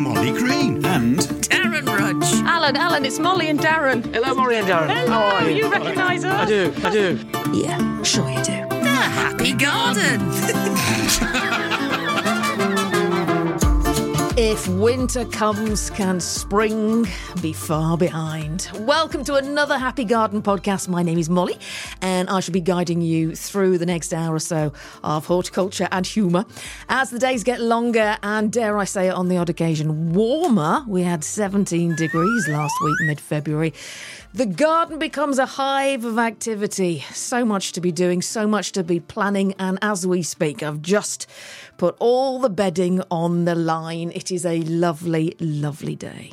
Molly Green. And Darren Rudge. Alan, Alan, it's Molly and Darren. Hello, Molly and Darren. Hello, How are you? you recognise us? I do, I do. Yeah, sure you do. The Happy Garden. If winter comes, can spring be far behind? Welcome to another Happy Garden podcast. My name is Molly, and I shall be guiding you through the next hour or so of horticulture and humour. As the days get longer and, dare I say it, on the odd occasion, warmer, we had 17 degrees last week, mid February. The garden becomes a hive of activity. So much to be doing, so much to be planning, and as we speak, I've just put all the bedding on the line. It is a lovely, lovely day.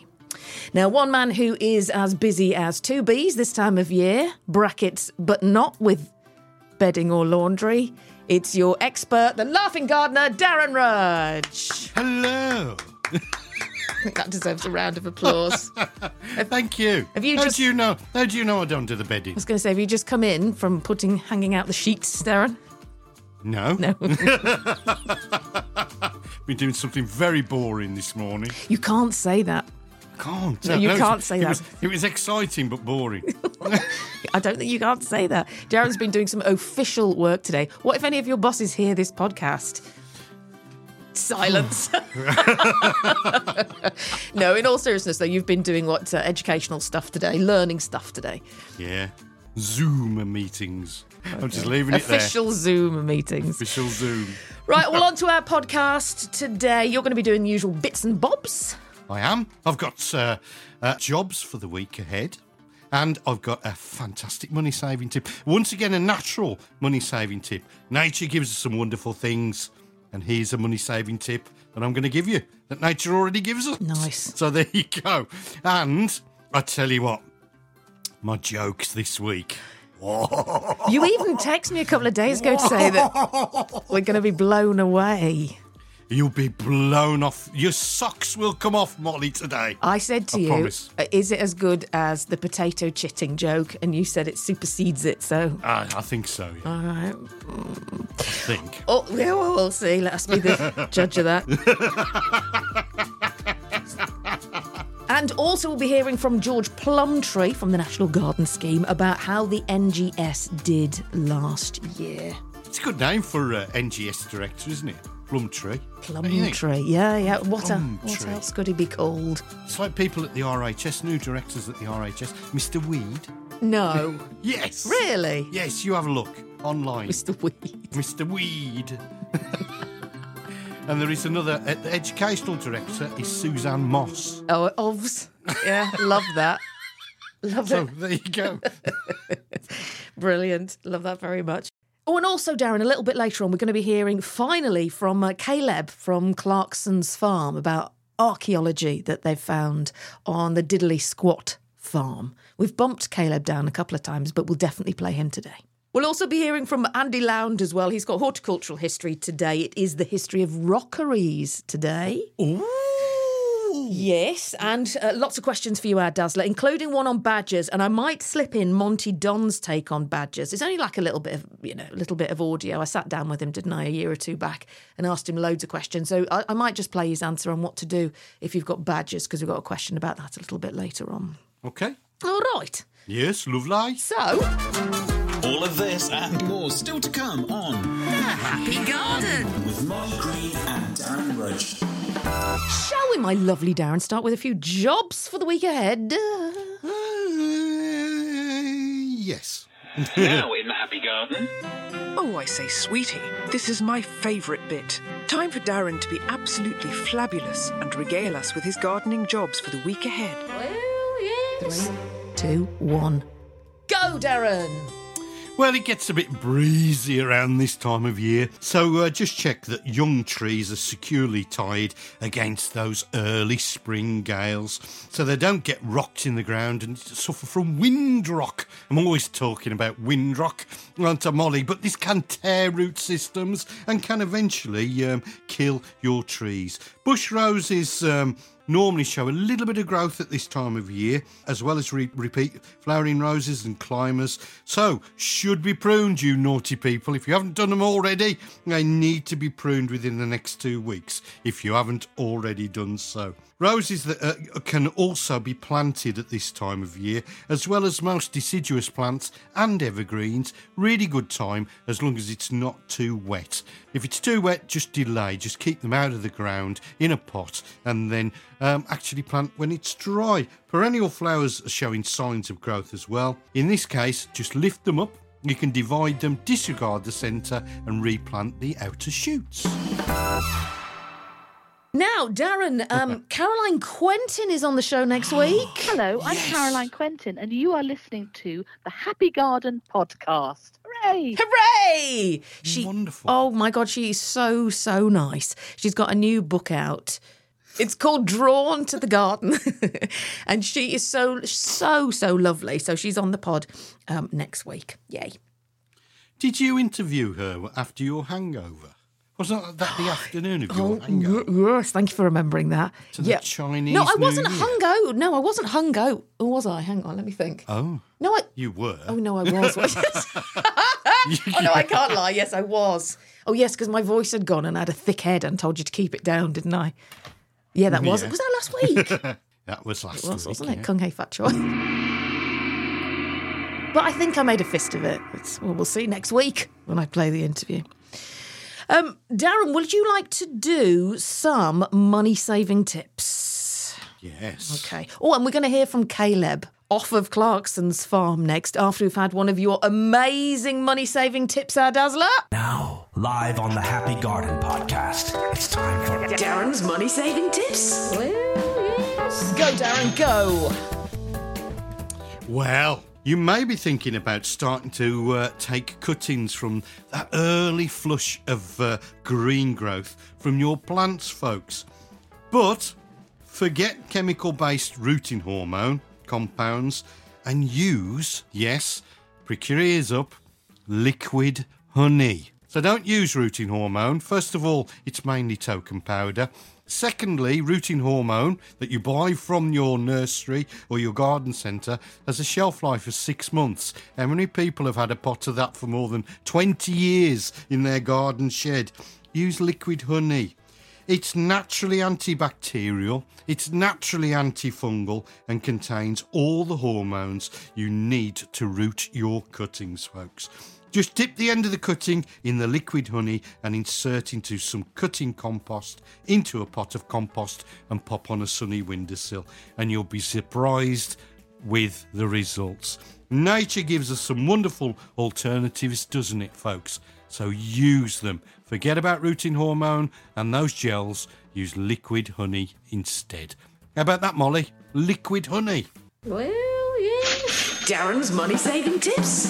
Now, one man who is as busy as two bees this time of year, brackets, but not with bedding or laundry. It's your expert, the laughing gardener, Darren Rudge. Hello. That deserves a round of applause. Thank you. Have you How just- do you know? How do you know I don't do the bedding? I was going to say, have you just come in from putting, hanging out the sheets, Darren? No. No. Been doing something very boring this morning. you can't say that. Can't. No, you it's- can't say it that. Was, it was exciting but boring. I don't think you can't say that. Darren's been doing some official work today. What if any of your bosses hear this podcast? Silence. no, in all seriousness, though, you've been doing what uh, educational stuff today, learning stuff today. yeah. Zoom meetings. I'm just leaving it there. Official Zoom meetings. Official Zoom. Right, well, on to our podcast today. You're going to be doing the usual bits and bobs. I am. I've got uh, uh, jobs for the week ahead. And I've got a fantastic money saving tip. Once again, a natural money saving tip. Nature gives us some wonderful things. And here's a money saving tip that I'm going to give you that nature already gives us. Nice. So there you go. And I tell you what, my jokes this week. You even texted me a couple of days ago to say that we're going to be blown away. You'll be blown off. Your socks will come off, Molly, today. I said to I you, promise. uh, is it as good as the potato chitting joke? And you said it supersedes it. So, I, I think so, yeah. all right. I think. Oh, yeah, well, we'll see. Let us be the judge of that. And also, we'll be hearing from George Plumptre from the National Garden Scheme about how the NGS did last year. It's a good name for uh, NGS director, isn't it? Plumptre. Don't you think? Plumptre, yeah, yeah. What, a, what else could he be called? It's like people at the RHS, new directors at the RHS. Mr. Weed. No, Yes. really, Yes, you have a look online. Mr. Weed. Mr. Weed. and there is another, uh, the educational director is Suzanne Moss. Oh, ovs. Yeah, love that. Love So it. there you go. Brilliant. Love that very much. Oh, and also, Darren, a little bit later on, we're going to be hearing finally from uh, Kaleb from Clarkson's farm about archaeology that they've found on the Diddly Squat farm. We've bumped Kaleb down a couple of times, but we'll definitely play him today. We'll also be hearing from Andy Lound as well. He's got horticultural history today. It is the history of rockeries today. Ooh. Yes, and uh, lots of questions for you, our Dazzler, including one on badgers. And I might slip in Monty Don's take on badgers. It's only like a little bit of, you know, a little bit of audio. I sat down with him, didn't I, a year or two back, and asked him loads of questions. So I, I might just play his answer on what to do if you've got badgers, because we've got a question about that a little bit later on. Okay. All right. Yes, lovely. So, All of this and more still to come on The Happy Garden. with Mark Green and Darren Rudge. shall we, my lovely Darren, start with a few jobs for the week ahead? Uh, yes. now in the Happy Garden. Oh, I say, sweetie, this is my favourite bit. Time for Darren to be absolutely flabulous and regale us with his gardening jobs for the week ahead. Three, two, one. Go, Darren! Well, it gets a bit breezy around this time of year, so uh, just check that young trees are securely tied against those early spring gales so they don't get rocked in the ground and suffer from windrock. I'm always talking about windrock, aren't I, Molly? But this can tear root systems and can eventually um, kill your trees. Bush roses. Um, normally show a little bit of growth at this time of year, as well as re- repeat flowering roses and climbers. So, should be pruned, you naughty people. If you haven't done them already, they need to be pruned within the next two weeks, if you haven't already done so. Roses that uh, can also be planted at this time of year, as well as most deciduous plants and evergreens. Really good time as long as it's not too wet. If it's too wet, just delay. Just keep them out of the ground in a pot and then um, actually plant when it's dry. Perennial flowers are showing signs of growth as well. In this case, just lift them up. You can divide them, disregard the centre, and replant the outer shoots. Now, Darren, um, Caroline Quentin is on the show next week. Hello, I'm Caroline Quentin, and you are listening to the Happy Garden podcast. Hooray! Hooray! She, Wonderful. Oh my God, she is so, so nice. She's got a new book out. It's called Drawn to the Garden. and she is so, so, so lovely. So she's on the pod um, next week. Yay. Did you interview her after your hangover? Wasn't that the afternoon of your Oh, hangover? y- yes, thank you for remembering that. To the Chinese No, I wasn't hung out. No, I wasn't hung out. Or was I? Hang on, let me think. Oh, No, I. you were. Oh no, I was. oh no, I can't lie. Yes, I was. Oh yes, because my voice had gone and I had a thick head and told you to keep it down, didn't I? Yeah, that was. Yeah. Was that last week? That was last it was, week. wasn't yeah. it? Kung Hei Fat Choi. But I think I made a fist of it. It's, well, we'll see next week when I play the interview. Um, Darren, would you like to do some money saving tips? Yes. Okay. Oh, and we're going to hear from Kaleb off of Clarkson's farm next after we've had one of your amazing money saving tips, our Dazzler. Now, live on the Happy Garden podcast, it's time for Darren's money saving tips. Yes. Go, Darren, go. Well, you may be thinking about starting to uh, take cuttings from that early flush of uh, green growth from your plants, folks. But forget chemical based rooting hormone compounds and use, yes, ears up, liquid honey. So don't use rooting hormone. First of all, it's mainly talcum powder. Secondly, rooting hormone that you buy from your nursery or your garden centre has a shelf life of six months. How many people have had a pot of that for more than 20 years in their garden shed? Use liquid honey. It's naturally antibacterial, it's naturally antifungal, and contains all the hormones you need to root your cuttings, folks. Just dip the end of the cutting in the liquid honey and insert into some cutting compost into a pot of compost and pop on a sunny windowsill, and you'll be surprised with the results. Nature gives us some wonderful alternatives, doesn't it, folks? So use them. Forget about rooting hormone and those gels. Use liquid honey instead. How about that, Molly? Liquid honey. Darren's money saving tips.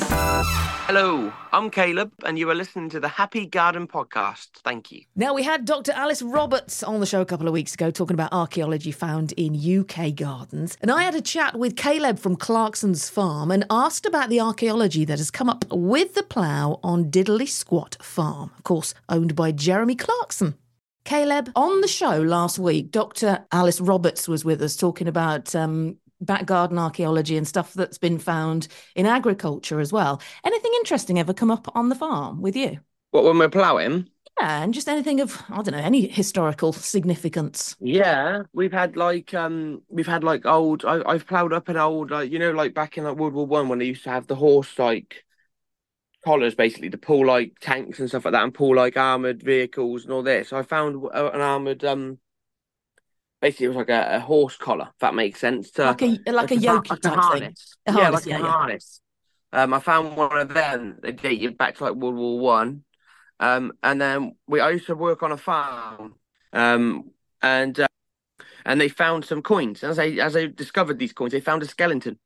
Hello, I'm Kaleb, and you are listening to the Happy Garden Podcast. Thank you. Now, we had Dr. Alice Roberts on the show a couple of weeks ago talking about archaeology found in UK gardens. And I had a chat with Kaleb from Clarkson's Farm and asked about the archaeology that has come up with the plough on Diddly Squat Farm, of course, owned by Jeremy Clarkson. Kaleb, on the show last week, Dr. Alice Roberts was with us talking about um, back garden archaeology and stuff that's been found in agriculture as well. Anything interesting ever come up on the farm with you? What, when we're ploughing? Yeah, and just anything of I don't know any historical significance. Yeah, we've had like um, we've had like old. I, I've ploughed up an old, like you know, like back in like World War One when they used to have the horse like collars basically to pull like tanks and stuff like that and pull like armored vehicles and all this. I found an armored um basically it was like a, a horse collar, if that makes sense. To, like a like a yoke like a harness. thing. A yeah, like yeah, a yeah. harness. Um, I found one of them that dated back to like World War One. Um, and then we I used to work on a farm. Um, and uh, and they found some coins. As they as they discovered these coins, they found a skeleton.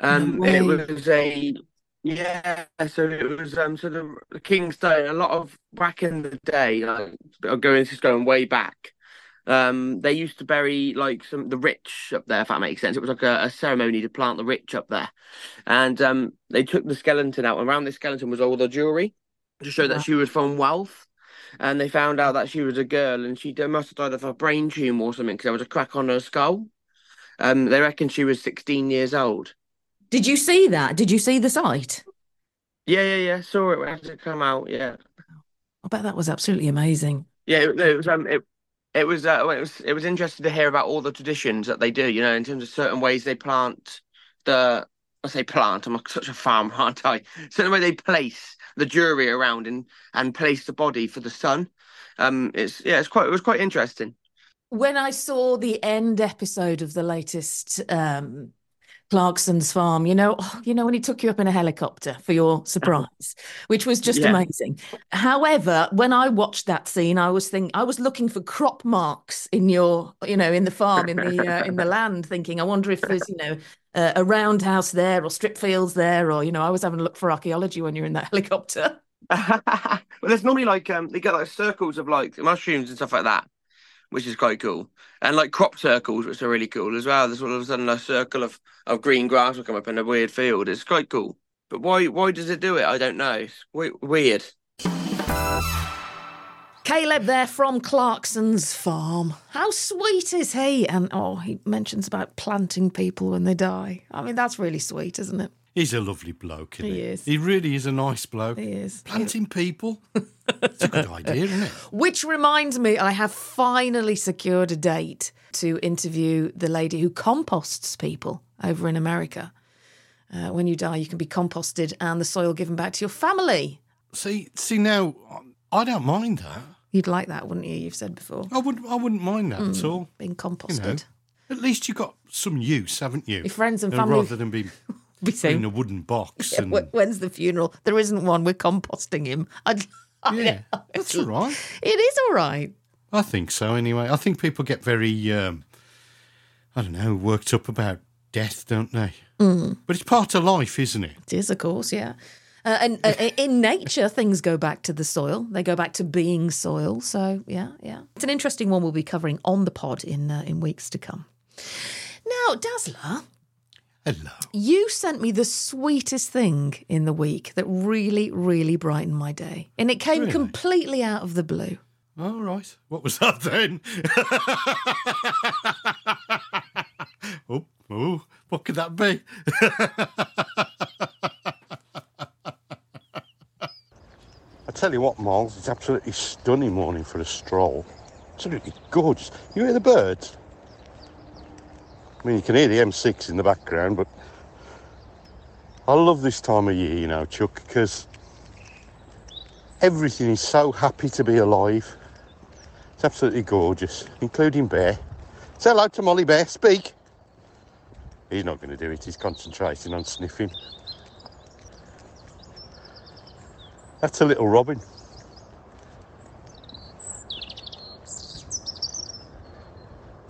Um, No it was a yeah. So it was um. So the, the King's Stone. A lot of back in the day, like going this is going way back. Um, they used to bury like some the rich up there, if that makes sense. It was like a, a ceremony to plant the rich up there, and um, they took the skeleton out. And around the skeleton was all the jewelry to show that she was from wealth. And they found out that she was a girl, and she must have died of a brain tumor or something because there was a crack on her skull. Um, they reckon she was 16 years old. Did you see that? Did you see the site? Yeah, yeah, yeah. Saw it as it come out. Yeah, I bet that was absolutely amazing. yeah. It, it was um, it, it was uh, it was it was interesting to hear about all the traditions that they do. You know, in terms of certain ways they plant the. I say plant. I'm such a farmer, aren't I? Certain way they place the jury around and and place the body for the sun. Um, it's yeah, it's quite it was quite interesting. When I saw the end episode of the latest um, Clarkson's Farm, you know, oh, you know when he took you up in a helicopter for your surprise, which was just Yeah. amazing. However, when I watched that scene, I was thinking I was looking for crop marks in your, you know, in the farm, in the uh, in the land, thinking I wonder if there's, you know, uh, a roundhouse there or strip fields there, or you know, I was having a look for archaeology when you're in that helicopter. well, there's normally like um they get like circles of like mushrooms and stuff like that, which is quite cool, and like crop circles, which are really cool as well. There's all of a sudden a circle of of green grass will come up in a weird field. It's quite cool. But why why does it do it? I don't know. It's weird. Kaleb there from Clarkson's farm. How sweet is he? And oh, he mentions about planting people when they die. I mean, that's really sweet, isn't it? He's a lovely bloke, isn't He he? is. He really is a nice bloke. He is. Planting people. It's a good idea, isn't it? Which reminds me, I have finally secured a date to interview the lady who composts people over in America. Uh, when you die, you can be composted and the soil given back to your family. See, see now, I don't mind that. You'd like that, wouldn't you? You've said before. I wouldn't. I wouldn't mind that at Mm, all. Being You composted. know, at least you've got some use, haven't you? Your friends and Uh, family- rather than being Be saying, in a wooden box. Yeah, and when's the funeral? There isn't one. We're composting him. I'd, yeah, that's all right. It is all right. I think so. Anyway, I think people get very, um, I don't know, worked up about death, don't they? Mm. But it's part of life, isn't it? It is, of course, yeah. Uh, and uh, in nature, things go back to the soil. They go back to being soil. So, yeah, yeah. It's an interesting one we'll be covering on the pod in uh, in weeks to come. Now, Dazzler, Hello. you sent me the sweetest thing in the week that really, really brightened my day. And it came Really? completely out of the blue. All right. What was that then? oh, oh, what could that be? I tell you what, Miles, it's absolutely stunning morning for a stroll. Absolutely gorgeous. You hear the birds? I mean, you can hear the M6 in the background, but I love this time of year, you know, Chuck, because everything is so happy to be alive. It's absolutely gorgeous, including Bear. Say hello to Molly Bear, speak. He's not going to do it, he's concentrating on sniffing. That's a little robin.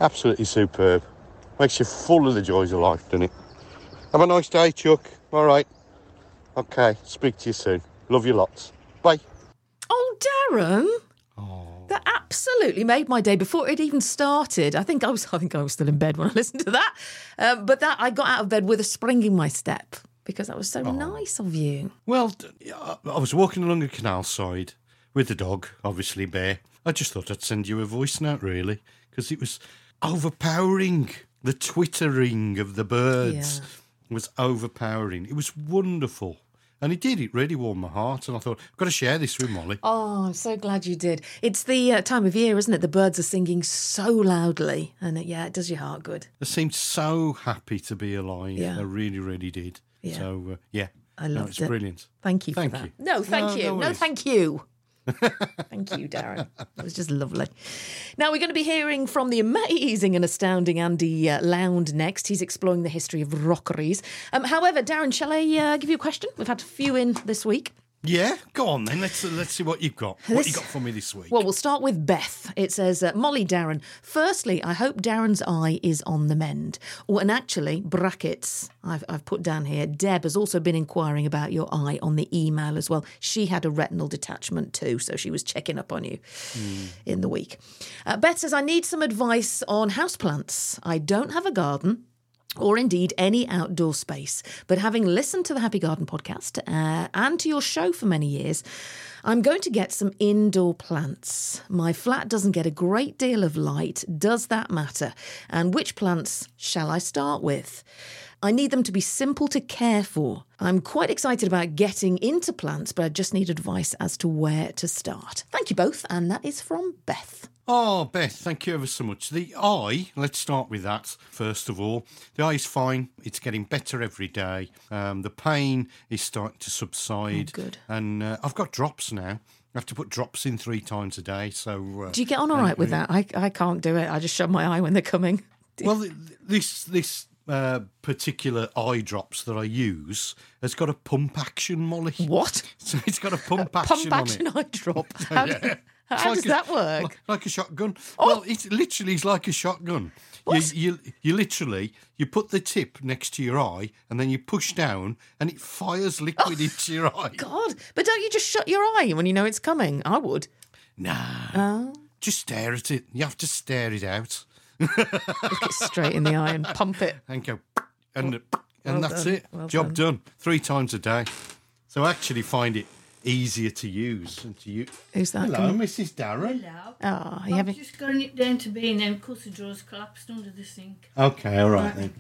Absolutely superb. Makes you full of the joys of life, doesn't it? Have a nice day, Chuck. All right. Okay, speak to you soon. Love you lots. Bye. Oh, Darren. That absolutely made my day before it even started. I think I was, I think I was still in bed when I listened to that. Um, but that I got out of bed with a spring in my step because that was so nice of you. Well, I was walking along a canal side with the dog, obviously Bear. I just thought I'd send you a voice note, really, because it was overpowering. The twittering of the birds was overpowering. It was wonderful. And it did, it really warmed my heart. And I thought, I've got to share this with Molly. Oh, I'm so glad you did. It's the uh, time of year, isn't it? The birds are singing so loudly, and it, yeah, it does your heart good. They seemed so happy to be alive. Yeah. They really, really did. Yeah. So, uh, yeah. I No, loved it's it. brilliant. Thank you Thank for that. you. No, thank No, you. no No, thank you. Thank you, Darren. That was just lovely. Now, we're going to be hearing from the amazing and astounding Andy uh, Lound next. He's exploring the history of rockeries. Um, however, Darren, shall I uh, give you a question? We've had a few in this week. Yeah, go on then. Let's uh, let's see what you've got. What This- you got for me this week? Well, we'll start with Beth. It says, uh, Molly Darren. Firstly, I hope Darren's eye is on the mend. Or, and actually, brackets, I've, I've put down here. Deb has also been inquiring about your eye on the email as well. She had a retinal detachment too, so she was checking up on you in the week. Uh, Beth says, I need some advice on houseplants. I don't have a garden or indeed any outdoor space. But having listened to the Happy Garden podcast uh, and to your show for many years, I'm going to get some indoor plants. My flat doesn't get a great deal of light. Does that matter? And which plants shall I start with? I need them to be simple to care for. I'm quite excited about getting into plants, but I just need advice as to where to start. Thank you both, and that is from Beth. Oh, Beth, thank you ever so much. The eye, let's start with that first of all. The eye is fine. It's getting better every day. Um, the pain is starting to subside. Oh, good. And uh, I've got drops now. I have to put drops in three times a day. So uh, Do you get on all right with that? I, I can't do it. I just shut my eye when they're coming. Well, this this uh, particular eye drops that I use has got a pump action, Molly. What? So it's got a pump action Pump on action it. eye drop. How, Yeah. How like does a- that work? Like, like a shotgun. Oh. Well, it literally is like a shotgun. You, you you literally you put the tip next to your eye and then you push down and it fires liquid oh, into your eye. God, but don't you just shut your eye when you know it's coming? I would. Nah. Oh. Just stare at it. You have to stare it out Look it straight in the eye and pump it. and go and and well that's done, it. well Job done. done. Three times a day. So I actually find it easier to use and to use. Who's that? Hello, coming? Mrs. Darren. Hello. Oh, you I've haven't. just gotten it down to being now because the drawers collapsed under the sink. Okay, all right then.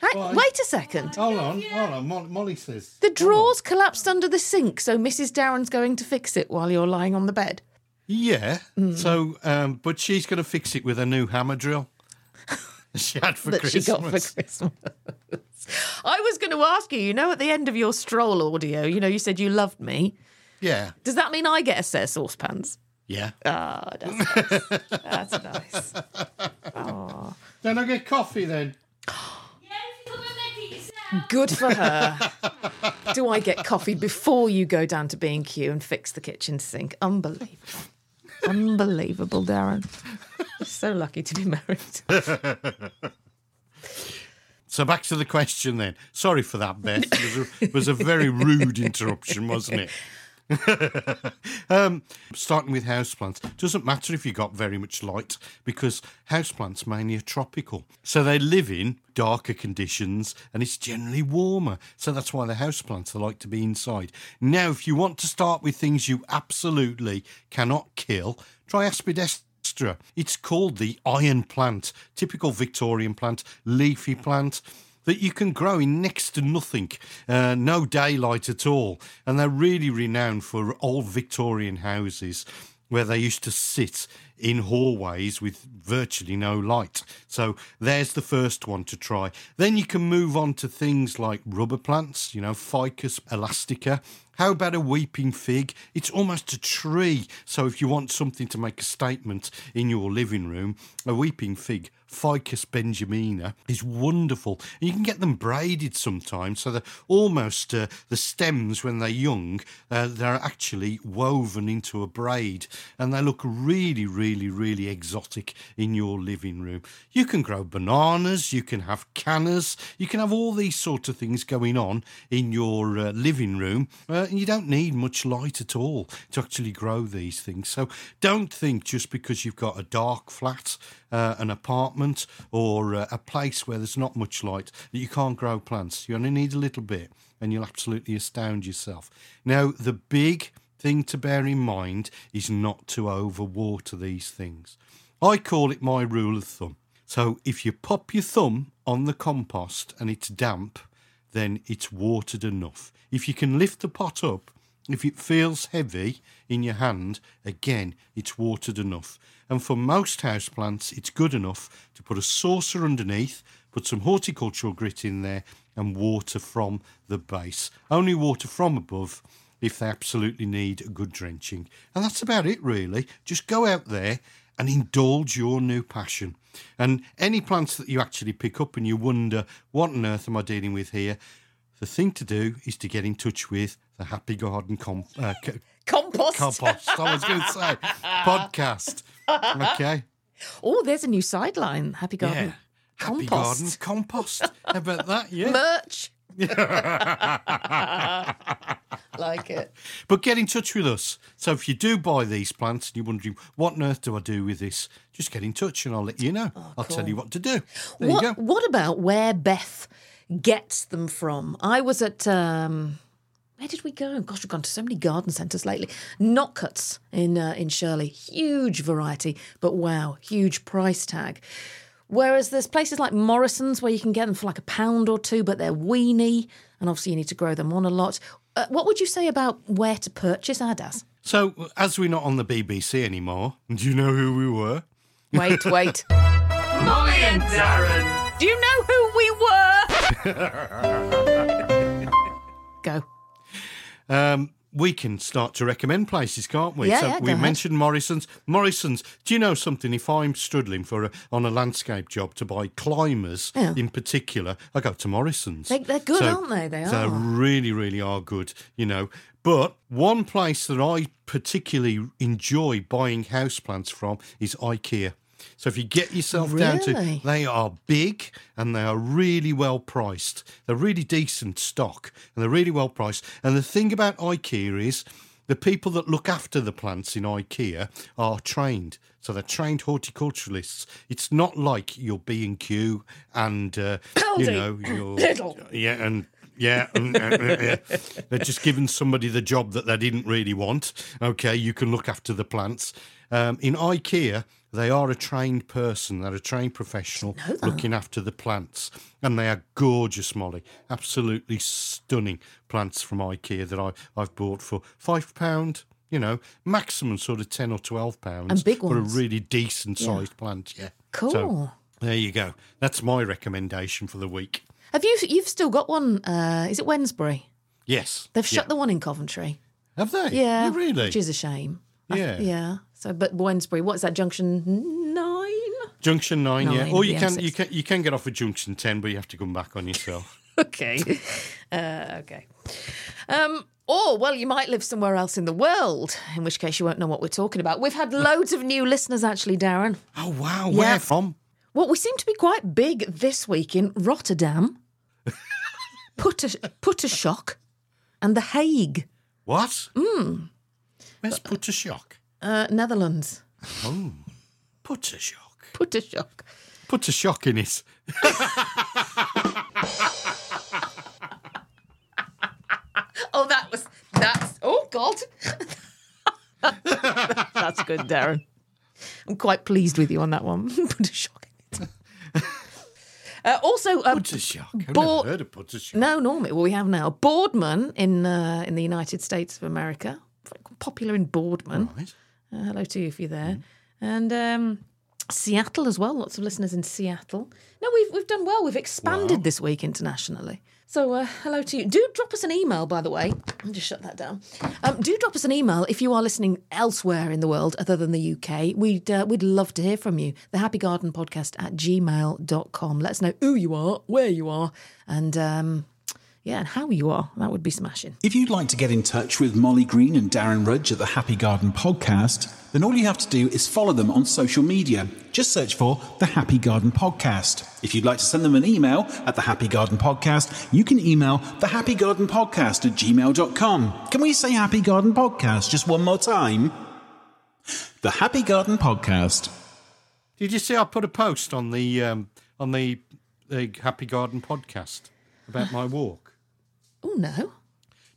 Hey, wait a second. Hold on, hold on. Mo- Molly says. The drawers collapsed under the sink, so Mrs. Darren's going to fix it while you're lying on the bed. Yeah. Hmm. So, um, but she's going to fix it with a new hammer drill she had for that Christmas. she got for Christmas. I was going to ask you, you know, at the end of your stroll audio, you know, you said you loved me. Yeah. Does that mean I get a set of saucepans? Yeah. Ah, that's nice. that's nice. Oh. Then I get coffee then. Good for her. Do I get coffee before you go down to B&Q and fix the kitchen sink? Unbelievable. Unbelievable, Darren. So lucky to be married. So back to the question then. Sorry for that, Beth. It was a, it was a very rude interruption, wasn't it? um, starting with houseplants, doesn't matter if you got very much light because houseplants mainly are tropical. So they live in darker conditions and it's generally warmer. So that's why the houseplants are like to be inside. Now, if you want to start with things you absolutely cannot kill, try aspidistra. It's called the iron plant, typical Victorian plant, leafy plant that you can grow in next to nothing, uh, no daylight at all. And they're really renowned for old Victorian houses where they used to sit in hallways with virtually no light. So there's the first one to try. Then you can move on to things like rubber plants, you know, Ficus elastica. How about a weeping fig? It's almost a tree. So if you want something to make a statement in your living room, a weeping fig Ficus benjamina is wonderful. You can get them braided sometimes, so they're almost uh, the stems when they're young, uh, they're actually woven into a braid, and they look really, really, really exotic in your living room. You can grow bananas, you can have cannas, you can have all these sort of things going on in your uh, living room, uh, and you don't need much light at all to actually grow these things. So don't think just because you've got a dark flat, uh, an apartment, or uh, a place where there's not much light that you can't grow plants. You only need a little bit, and you'll absolutely astound yourself. Now, the big thing to bear in mind is not to overwater these things. I call it my rule of thumb. So if you pop your thumb on the compost and it's damp, then it's watered enough. If you can lift the pot up, if it feels heavy in your hand, again, it's watered enough. And for most houseplants, it's good enough to put a saucer underneath, put some horticultural grit in there, and water from the base. Only water from above if they absolutely need a good drenching. And that's about it, really. Just go out there and indulge your new passion. And any plants that you actually pick up and you wonder, what on earth am I dealing with here? The thing to do is to get in touch with the Happy Garden com- uh, Compost. Compost. I was going to say podcast. Okay. Oh, there's a new sideline. Happy Garden. Yeah. Happy Compost. Garden compost. How about that? Yeah. Merch. like it. But get in touch with us. So if you do buy these plants and you're wondering, what on earth do I do with this? Just get in touch and I'll let you know. I'll tell you what to do. There what, you go. what about where Beth gets them from? I was at. Um, where did we go? Gosh, we've gone to so many garden centres lately. Notcutts in uh, in Shirley, huge variety, but wow, huge price tag. Whereas there's places like Morrison's where you can get them for like a pound or two, but they're weeny, and obviously you need to grow them on a lot. Uh, what would you say about where to purchase Adas? So as we're not on the BBC anymore, do you know who we were? Wait, wait. Molly and Darren. Do you know who we were? Go. Um, we can start to recommend places, can't we? Yeah, so yeah, we mentioned Morrison's. Morrison's. Do you know something? If I'm struggling for a, on a landscape job to buy climbers Yeah. in particular, I go to Morrison's. They- they're good, So- aren't they? They are. They really, really are good. You know. But one place that I particularly enjoy buying houseplants from is IKEA. So if you get yourself down to, Really? they are big and they are really well priced. They're really decent stock and they're really well priced. And the thing about IKEA is the people that look after the plants in IKEA are trained. So they're trained horticulturalists. It's not like your B and Q and uh, you know your yeah and. Yeah, and, uh, uh, yeah, they're just giving somebody the job that they didn't really want. Okay, you can look after the plants. Um, in IKEA, they are a trained person. They're a trained professional looking after the plants, and they are gorgeous, Molly. Absolutely stunning plants from IKEA that I I've bought for five pound. You know, maximum sort of ten or twelve pounds And big for a really decent Yeah. sized plant. Yeah, Cool. So, there you go. That's my recommendation for the week. Have you? You've still got one? Uh, is it Wednesbury? Yes, They've shut Yeah. the one in Coventry. Have they? Yeah, Oh, really? which is a shame. I- Yeah. So, but Wednesbury, what is that junction nine? Junction nine, yeah. Or you can M6. you can you can get off at Junction ten, but you have to come back on yourself. okay. Uh, okay. Um, or, well, you might live somewhere else in the world, in which case you won't know what we're talking about. We've had loads of new listeners, actually, Darren. Oh wow, Yeah. where from? Well, we seem to be quite big this week in Rotterdam, Put Puttershoek, and The Hague, What? Mm. Where's put a shock? Uh, Netherlands. Oh, put a shock. Put a Shock. Put a shock in it. Oh, that was that's. Oh God, that's good, Darren. I'm quite pleased with you on that one. Put a shock in it. Uh, also, uh, Put a shock. I've Board- never heard of put a shock. no, normally, well, we have now Boardman in uh, in the United States of America, popular in Boardman. Right. Uh, hello to you if you're there. And um, Seattle as well. Lots of listeners in Seattle. No, we've we've done well. We've expanded Wow. this week internationally. So uh, hello to you. Do drop us an email, by the way. I'll just shut that down. Um, do drop us an email if you are listening elsewhere in the world other than the UK. We'd uh, we'd love to hear from you. The Happy Garden Podcast at gmail.com. Let us know who you are, where you are, and um, yeah, and how you are. That would be smashing. If you'd like to get in touch with Molly Green and Darren Rudge at the Happy Garden Podcast, then all you have to do is follow them on social media. Just search for the Happy Garden Podcast. If you'd like to send them an email at the Happy Garden Podcast, you can email the Happy Garden Podcast at gmail.com. Can we say Happy Garden Podcast just one more time? The Happy Garden Podcast. Did you see I put a post on the um, on the the Happy Garden podcast about my walk? Oh no.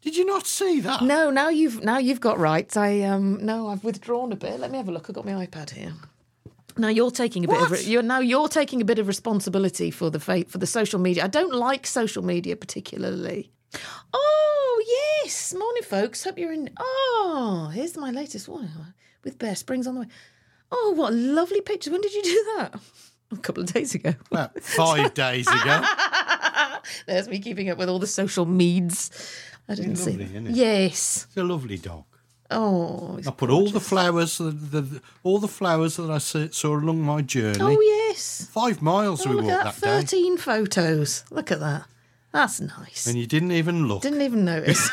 Did you not see that? No, now you've now you've got right. I um no, I've withdrawn a bit. Let me have a look. I've got my iPad here. Now you're taking a bit of What? you're now you're taking a bit of responsibility for the fate for the social media. I don't like social media particularly. Oh yes, morning folks. Hope you're in. Oh, here's my latest one with Bear Springs on the way. Oh, what lovely pictures. When did you do that? A couple of days ago. About five days ago. There's me keeping up with all the social meds. I didn't see. lovely, isn't it? Yes. It's a lovely dog. Oh, I put all the flowers, the, the, all the flowers that I saw, along my journey. Oh yes. Five miles Oh, we walked at that, that. day, 13 photos. Look at that. That's nice. and you didn't even look. Didn't even notice.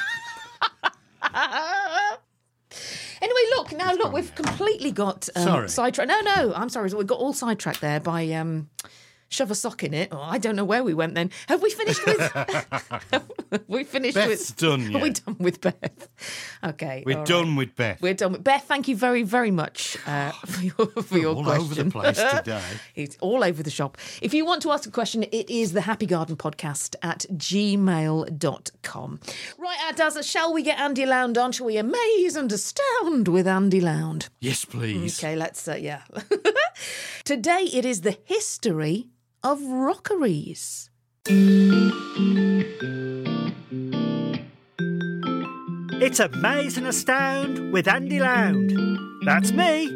anyway, look, now look, we've completely got um, sidetracked. No, no, I'm sorry. We've got all sidetracked there by um, shove a sock in it. Oh, I don't know where we went then. Have we finished with? We finished Beth's with? done, Are we done with Beth? Okay, We're all right. done with Beth. We're done with Beth. Thank you very, very much uh, for your for your all question. over the place today. it's all over the shop. If you want to ask a question, it is the Happy Garden Podcast at gmail.com. Right, our shall we get Andy Lound on? Shall we amaze and astound with Andy Lound? Yes, please. Okay, let's, uh, yeah. Today it is the history of rockeries. It's Amaze and Astound with Andy Lound. That's me.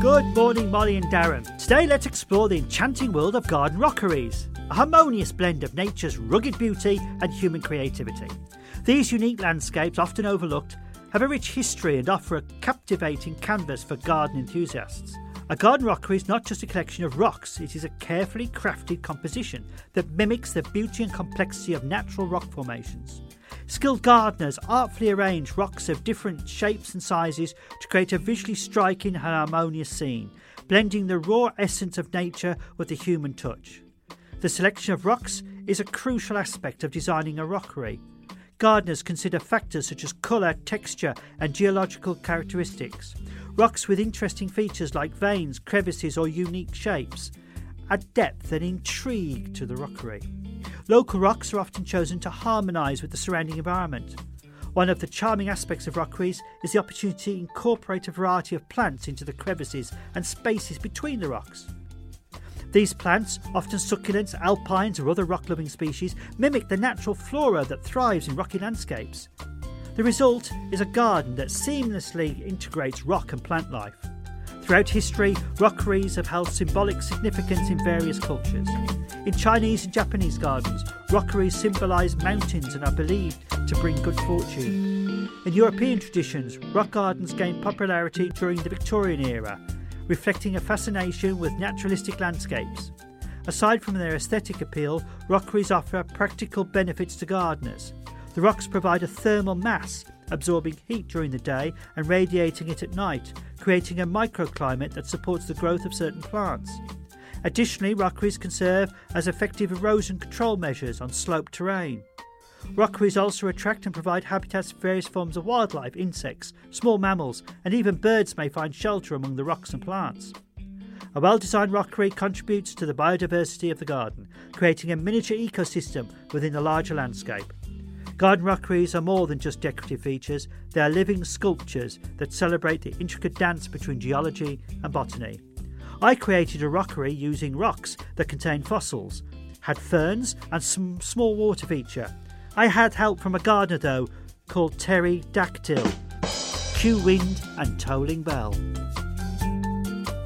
Good morning, Molly and Darren. Today, let's explore the enchanting world of garden rockeries, a harmonious blend of nature's rugged beauty and human creativity. These unique landscapes, often overlooked, have a rich history and offer a captivating canvas for garden enthusiasts. A garden rockery is not just a collection of rocks, it is a carefully crafted composition that mimics the beauty and complexity of natural rock formations. Skilled gardeners artfully arrange rocks of different shapes and sizes to create a visually striking and harmonious scene, blending the raw essence of nature with the human touch. The selection of rocks is a crucial aspect of designing a rockery. Gardeners consider factors such as colour, texture, and geological characteristics. Rocks with interesting features like veins, crevices, or unique shapes add depth and intrigue to the rockery. Local rocks are often chosen to harmonise with the surrounding environment. One of the charming aspects of rockeries is the opportunity to incorporate a variety of plants into the crevices and spaces between the rocks. These plants, often succulents, alpines, or other rock loving species, mimic the natural flora that thrives in rocky landscapes. The result is a garden that seamlessly integrates rock and plant life. Throughout history, rockeries have held symbolic significance in various cultures. In Chinese and Japanese gardens, rockeries symbolise mountains and are believed to bring good fortune. In European traditions, rock gardens gained popularity during the Victorian era, reflecting a fascination with naturalistic landscapes. Aside from their aesthetic appeal, rockeries offer practical benefits to gardeners. The rocks provide a thermal mass, absorbing heat during the day and radiating it at night, creating a microclimate that supports the growth of certain plants. Additionally, rockeries can serve as effective erosion control measures on sloped terrain. Rockeries also attract and provide habitats for various forms of wildlife, insects, small mammals, and even birds may find shelter among the rocks and plants. A well designed rockery contributes to the biodiversity of the garden, creating a miniature ecosystem within the larger landscape. Garden rockeries are more than just decorative features, they are living sculptures that celebrate the intricate dance between geology and botany. I created a rockery using rocks that contain fossils, had ferns, and some small water feature. I had help from a gardener though, called Terry Dactyl. Cue Wind, and Tolling Bell.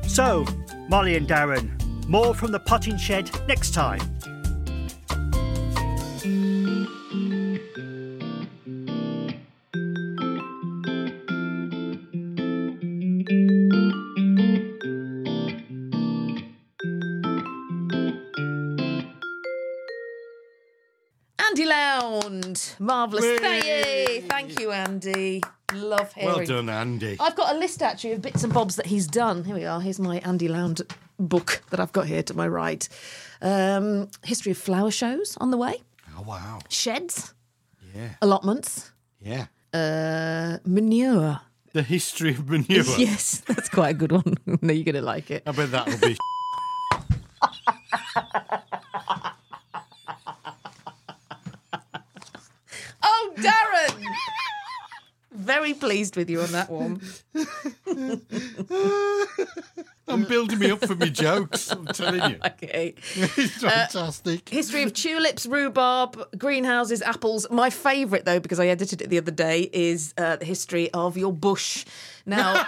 So, Molly and Darren, more from the potting shed next time. Marvellous. Yay. Thank you, Andy. Love hearing. Well done, Andy. I've got a list actually of bits and bobs that he's done. Here we are. Here's my Andy Lound book that I've got here to my right. Um, history of flower shows on the way. Oh, wow. Sheds. Yeah. Allotments. Yeah. Uh, manure. The history of manure. Yes, that's quite a good one. no, you're going to like it. I bet that'll be. Oh, Darren! Very pleased with you on that one. I'm building me up for my jokes. I'm telling you. okay. It's fantastic. History of tulips, rhubarb, greenhouses, apples. My favourite, though, because I edited it the other day, is uh, the history of your bush. Now,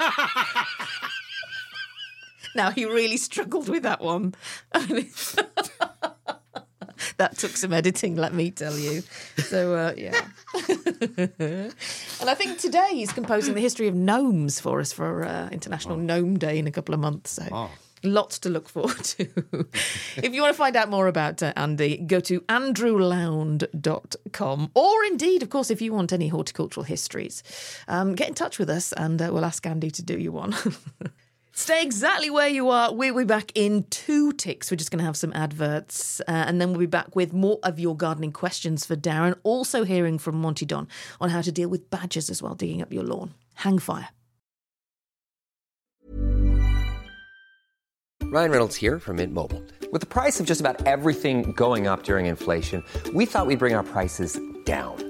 now he really struggled with that one. that took some editing, let me tell you. So, uh, yeah. and I think today he's composing the history of gnomes for us for uh, International Gnome Day in a couple of months. So. Oh. Lots to look forward to. if you want to find out more about uh, Andy, go to andrewlound.com. Or indeed, of course, if you want any horticultural histories, um, get in touch with us and uh, we'll ask Andy to do you one. Stay exactly where you are. We'll be back in two ticks. We're just going to have some adverts. Uh, and then we'll be back with more of your gardening questions for Darren. Also, hearing from Monty Don on how to deal with badgers as well, digging up your lawn. Hang fire. Ryan Reynolds here from Mint Mobile. With the price of just about everything going up during inflation, we thought we'd bring our prices down.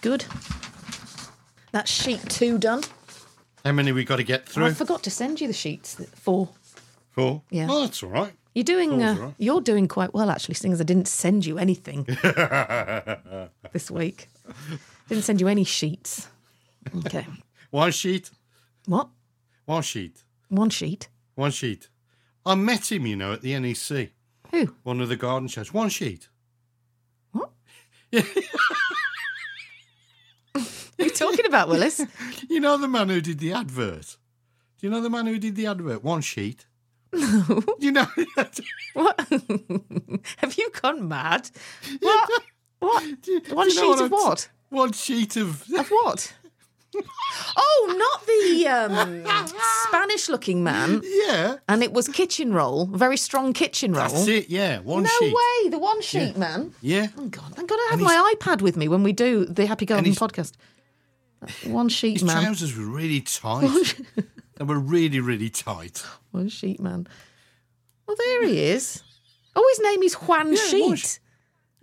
Good. That's sheet two done. How many we got to get through? I forgot to send you the sheets. Four. Four. Yeah. Oh, that's all right. You're doing. Uh. You're doing quite well, actually, seeing as I didn't send you anything this week. Didn't send you any sheets. Okay. One sheet. What? One sheet. One sheet. One sheet. I met him, you know, at the NEC. Who? One of the garden shows. One sheet. What are you talking about, Willis? You know the man who did the advert? Do you know the man who did the advert? One sheet. No. You know. what? Have you gone mad? What? What? One Do you know sheet what of what? One sheet of. Of what? Oh, not the um, Spanish-looking man. Yeah. And it was kitchen roll, very strong kitchen roll. That's it, yeah. One no sheet. way, the one sheet man. Yeah. Oh God, I'm gonna have And my iPad with me when we do the Happy Garden podcast. One sheet His man. trousers were really tight. they were really, really tight. One sheet man. Well, there he is. Oh, his name is Juan Yeah, Sheet,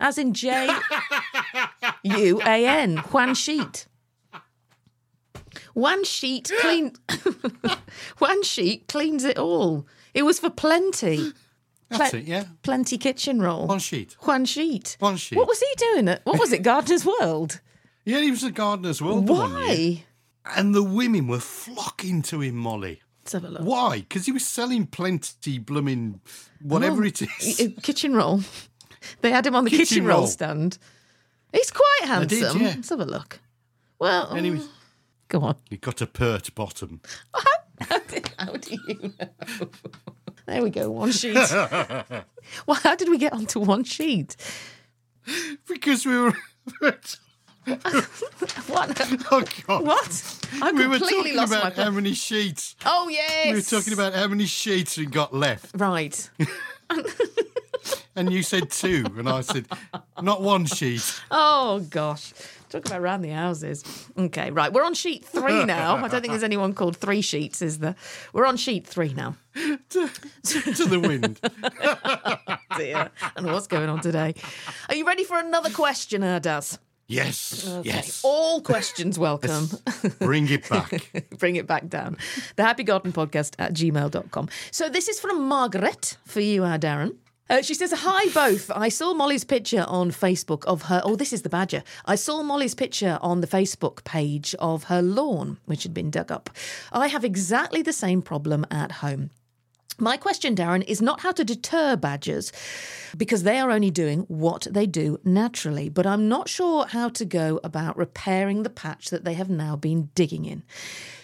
as in J U A N. Juan Sheet. One sheet clean. One sheet cleans it all. It was for plenty. That's Ple- it, yeah. Plenty kitchen roll. One sheet. One sheet. One sheet. What was he doing? At, what was it? Gardener's World. Yeah, he was a gardener's world. the one. Why? And the women were flocking to him, Molly. Let's have a look. Why? Because he was selling plenty blooming whatever Oh, it is. Kitchen roll. They had him on the kitchen, Kitchen roll. roll. stand. He's quite They did, handsome. yeah. Let's have a look. Well, And he was- Go on. You've got a pert bottom. How do, how do you know? There we go, one sheet. well, how did we get onto one sheet? because we were. What? Oh God! What? I we were completely talking lost my about place. how many sheets. Oh yes. We were talking about how many sheets we got left, Right. and you said two, and I said not one sheet. Oh gosh. Talk about round the houses. Okay, right. We're on sheet three now. I don't think there's anyone called three sheets, is there? We're on sheet three now. to, the wind. Oh, dear. And what's going on today? Are you ready for another question, Erdaz? Yes, Okay. yes. All questions welcome. Bring it back. Bring it back down. The Happy Garden Podcast at gmail.com. So this is from Margaret for you, uh, Darren. Uh, she says, Hi, both. I saw Molly's picture on Facebook of her. Oh, this is the badger. I saw Molly's picture on the Facebook page of her lawn, which had been dug up. I have exactly the same problem at home. My question, Darren, is not how to deter badgers because they are only doing what they do naturally, but I'm not sure how to go about repairing the patch that they have now been digging in.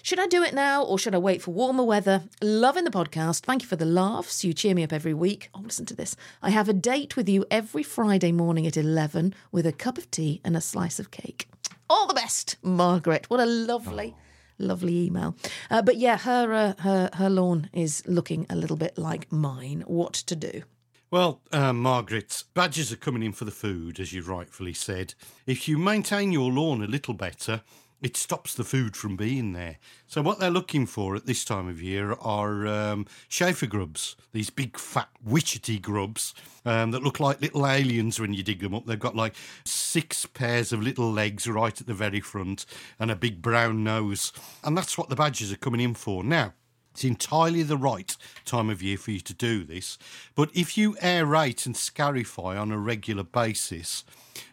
Should I do it now or should I wait for warmer weather? Loving the podcast. Thank you for the laughs. You cheer me up every week. Oh, listen to this. I have a date with you every Friday morning at 11 with a cup of tea and a slice of cake. All the best, Margaret. What a lovely oh. Lovely email. Uh, but yeah, her uh, her her lawn is looking a little bit like mine. What to do? Well, uh, Margaret, badgers are coming in for the food, as you rightfully said. If you maintain your lawn a little better, it stops the food from being there. So, what they're looking for at this time of year are um, chafer grubs, these big, fat, witchetty grubs um, that look like little aliens when you dig them up. They've got like six pairs of little legs right at the very front and a big brown nose. And that's what the badgers are coming in for. Now, it's entirely the right time of year for you to do this. But if you aerate and scarify on a regular basis,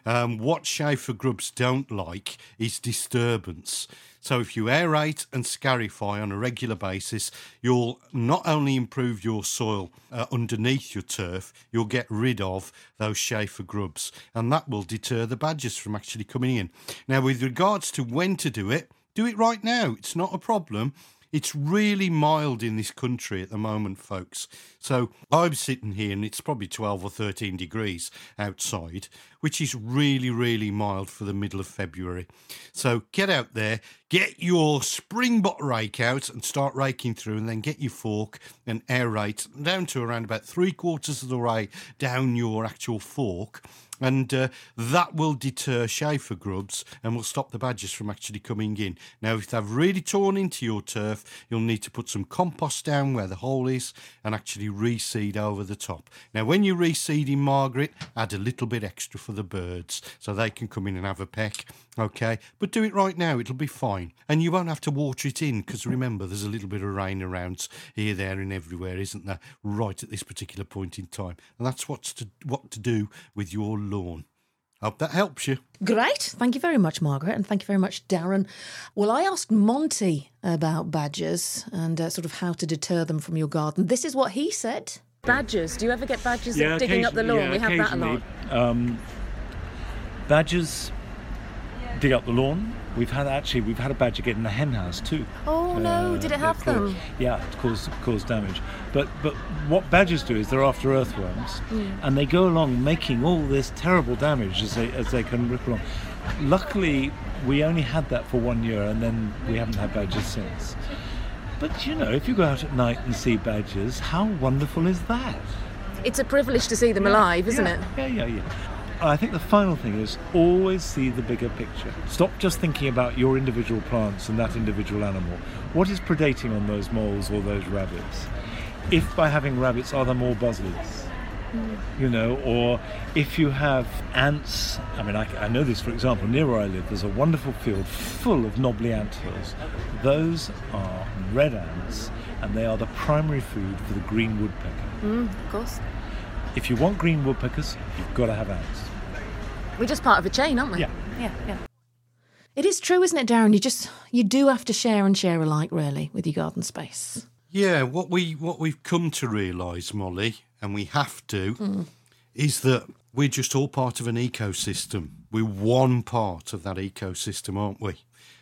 um, what chafer grubs don't like is disturbance. So if you aerate and scarify on a regular basis, you'll not only improve your soil uh, underneath your turf, you'll get rid of those chafer grubs, and that will deter the badgers from actually coming in. Now, with regards to when to do it, do it right now. It's not a problem. It's really mild in this country at the moment, folks. So I'm sitting here and it's probably 12 or 13 degrees outside, which is really, really mild for the middle of February. So get out there, get your springbok rake out and start raking through, and then get your fork and aerate down to around about three quarters of the way down your actual fork and uh, that will deter chafer grubs and will stop the badgers from actually coming in. Now, if they've really torn into your turf, you'll need to put some compost down where the hole is and actually reseed over the top. Now, when you're reseeding, Margaret, add a little bit extra for the birds so they can come in and have a peck. Okay, but do it right now, it'll be fine. And you won't have to water it in because remember, there's a little bit of rain around here, there, and everywhere, isn't there? Right at this particular point in time. And that's what's to, what to do with your lawn. Hope that helps you. Great. Thank you very much, Margaret, and thank you very much, Darren. Well, I asked Monty about badgers and uh, sort of how to deter them from your garden. This is what he said. Badgers. Do you ever get badgers digging up the lawn? yeah, we have that a lot. Um, badgers dig up the lawn. We've had actually we've had a badger get in the hen house too. Oh no! Uh, Did it have called- them? Yeah, it caused caused damage. But but what badgers do is they're after earthworms, Mm. and they go along making all this terrible damage as they as they can rip along. Luckily, we only had that for one year, and then we haven't had badgers since. But you know, if you go out at night and see badgers, how wonderful is that? It's a privilege to see them alive, isn't yeah, it? Yeah, yeah, yeah. I think the final thing is always see the bigger picture. Stop just thinking about your individual plants and that individual animal. What is predating on those moles or those rabbits? If by having rabbits are there more buzzards? You know, or if you have ants, I mean, I, I know this for example, near where I live, there's a wonderful field full of knobbly ant hills. Those are red ants, and they are the primary food for the green woodpecker. Mm, of course. If you want green woodpeckers, you've got to have ants. We're just part of a chain, aren't we? Yeah. Yeah, yeah. It is true, isn't it, Darren? You just you do have to share and share alike, really, with your garden space. Yeah, what we what we've come to realise, Molly, and we have to, Mm. is that we're just all part of an ecosystem. We're one part of that ecosystem, aren't we?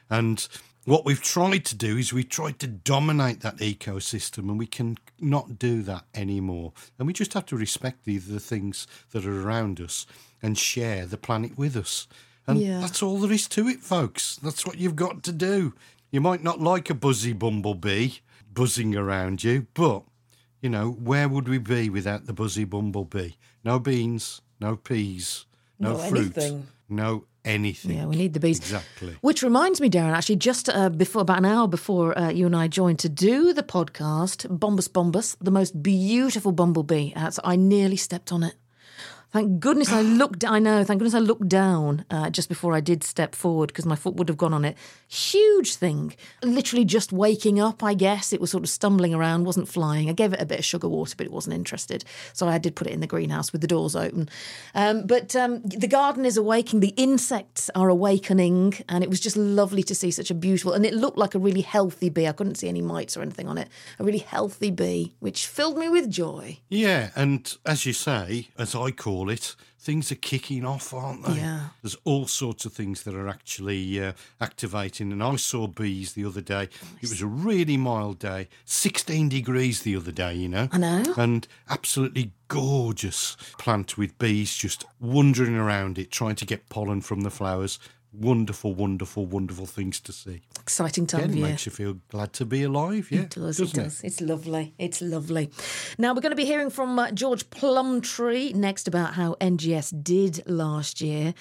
And what we've tried to do is we've tried to dominate that ecosystem, and we can not do that anymore. And we just have to respect the, the things that are around us and share the planet with us. And Yeah. that's all there is to it, folks. That's what you've got to do. You might not like a buzzy bumblebee buzzing around you, but you know, where would we be without the buzzy bumblebee? No beans, no peas, no, No fruit, anything. no anything. Yeah, we need the bees. Exactly. Which reminds me, Darren, actually, just uh, before about an hour before uh, you and I joined to do the podcast, Bombus Bombus, the most beautiful bumblebee. Uh, so I nearly stepped on it. Thank goodness I looked. I know. Thank goodness I looked down uh, just before I did step forward because my foot would have gone on it. Huge thing. Literally just waking up. I guess it was sort of stumbling around, wasn't flying. I gave it a bit of sugar water, but it wasn't interested. So I did put it in the greenhouse with the doors open. Um, but um, the garden is awaking. The insects are awakening, and it was just lovely to see such a beautiful. And it looked like a really healthy bee. I couldn't see any mites or anything on it. A really healthy bee, which filled me with joy. Yeah, and as you say, as I call it, things are kicking off, aren't they? Yeah. There's all sorts of things that are actually uh, activating. And I saw bees the other day. It was a really mild day, 16 degrees the other day, you know? I know. And absolutely gorgeous plant with bees just wandering around it, trying to get pollen from the flowers. Wonderful, wonderful, wonderful things to see. Exciting time Again, of year. makes you feel glad to be alive. Yeah, It does, it does. It's lovely. It's lovely. Now, we're going to be hearing from uh, George Plumptre next about how NGS did last year.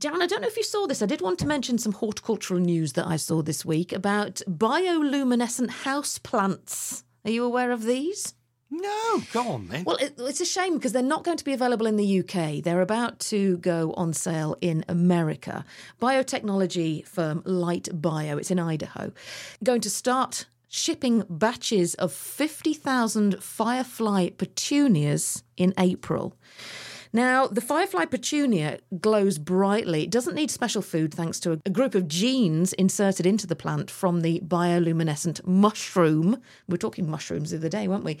Darren, I don't know if you saw this. I did want to mention some horticultural news that I saw this week about bioluminescent house plants. Are you aware of these? No, go on then. Well, it, it's a shame because they're not going to be available in the UK. They're about to go on sale in America. Biotechnology firm Light Bio, it's in Idaho, going to start shipping batches of 50,000 firefly petunias in April. Now, the firefly petunia glows brightly. It doesn't need special food thanks to a, group of genes inserted into the plant from the bioluminescent mushroom. We were talking mushrooms the other day, weren't we?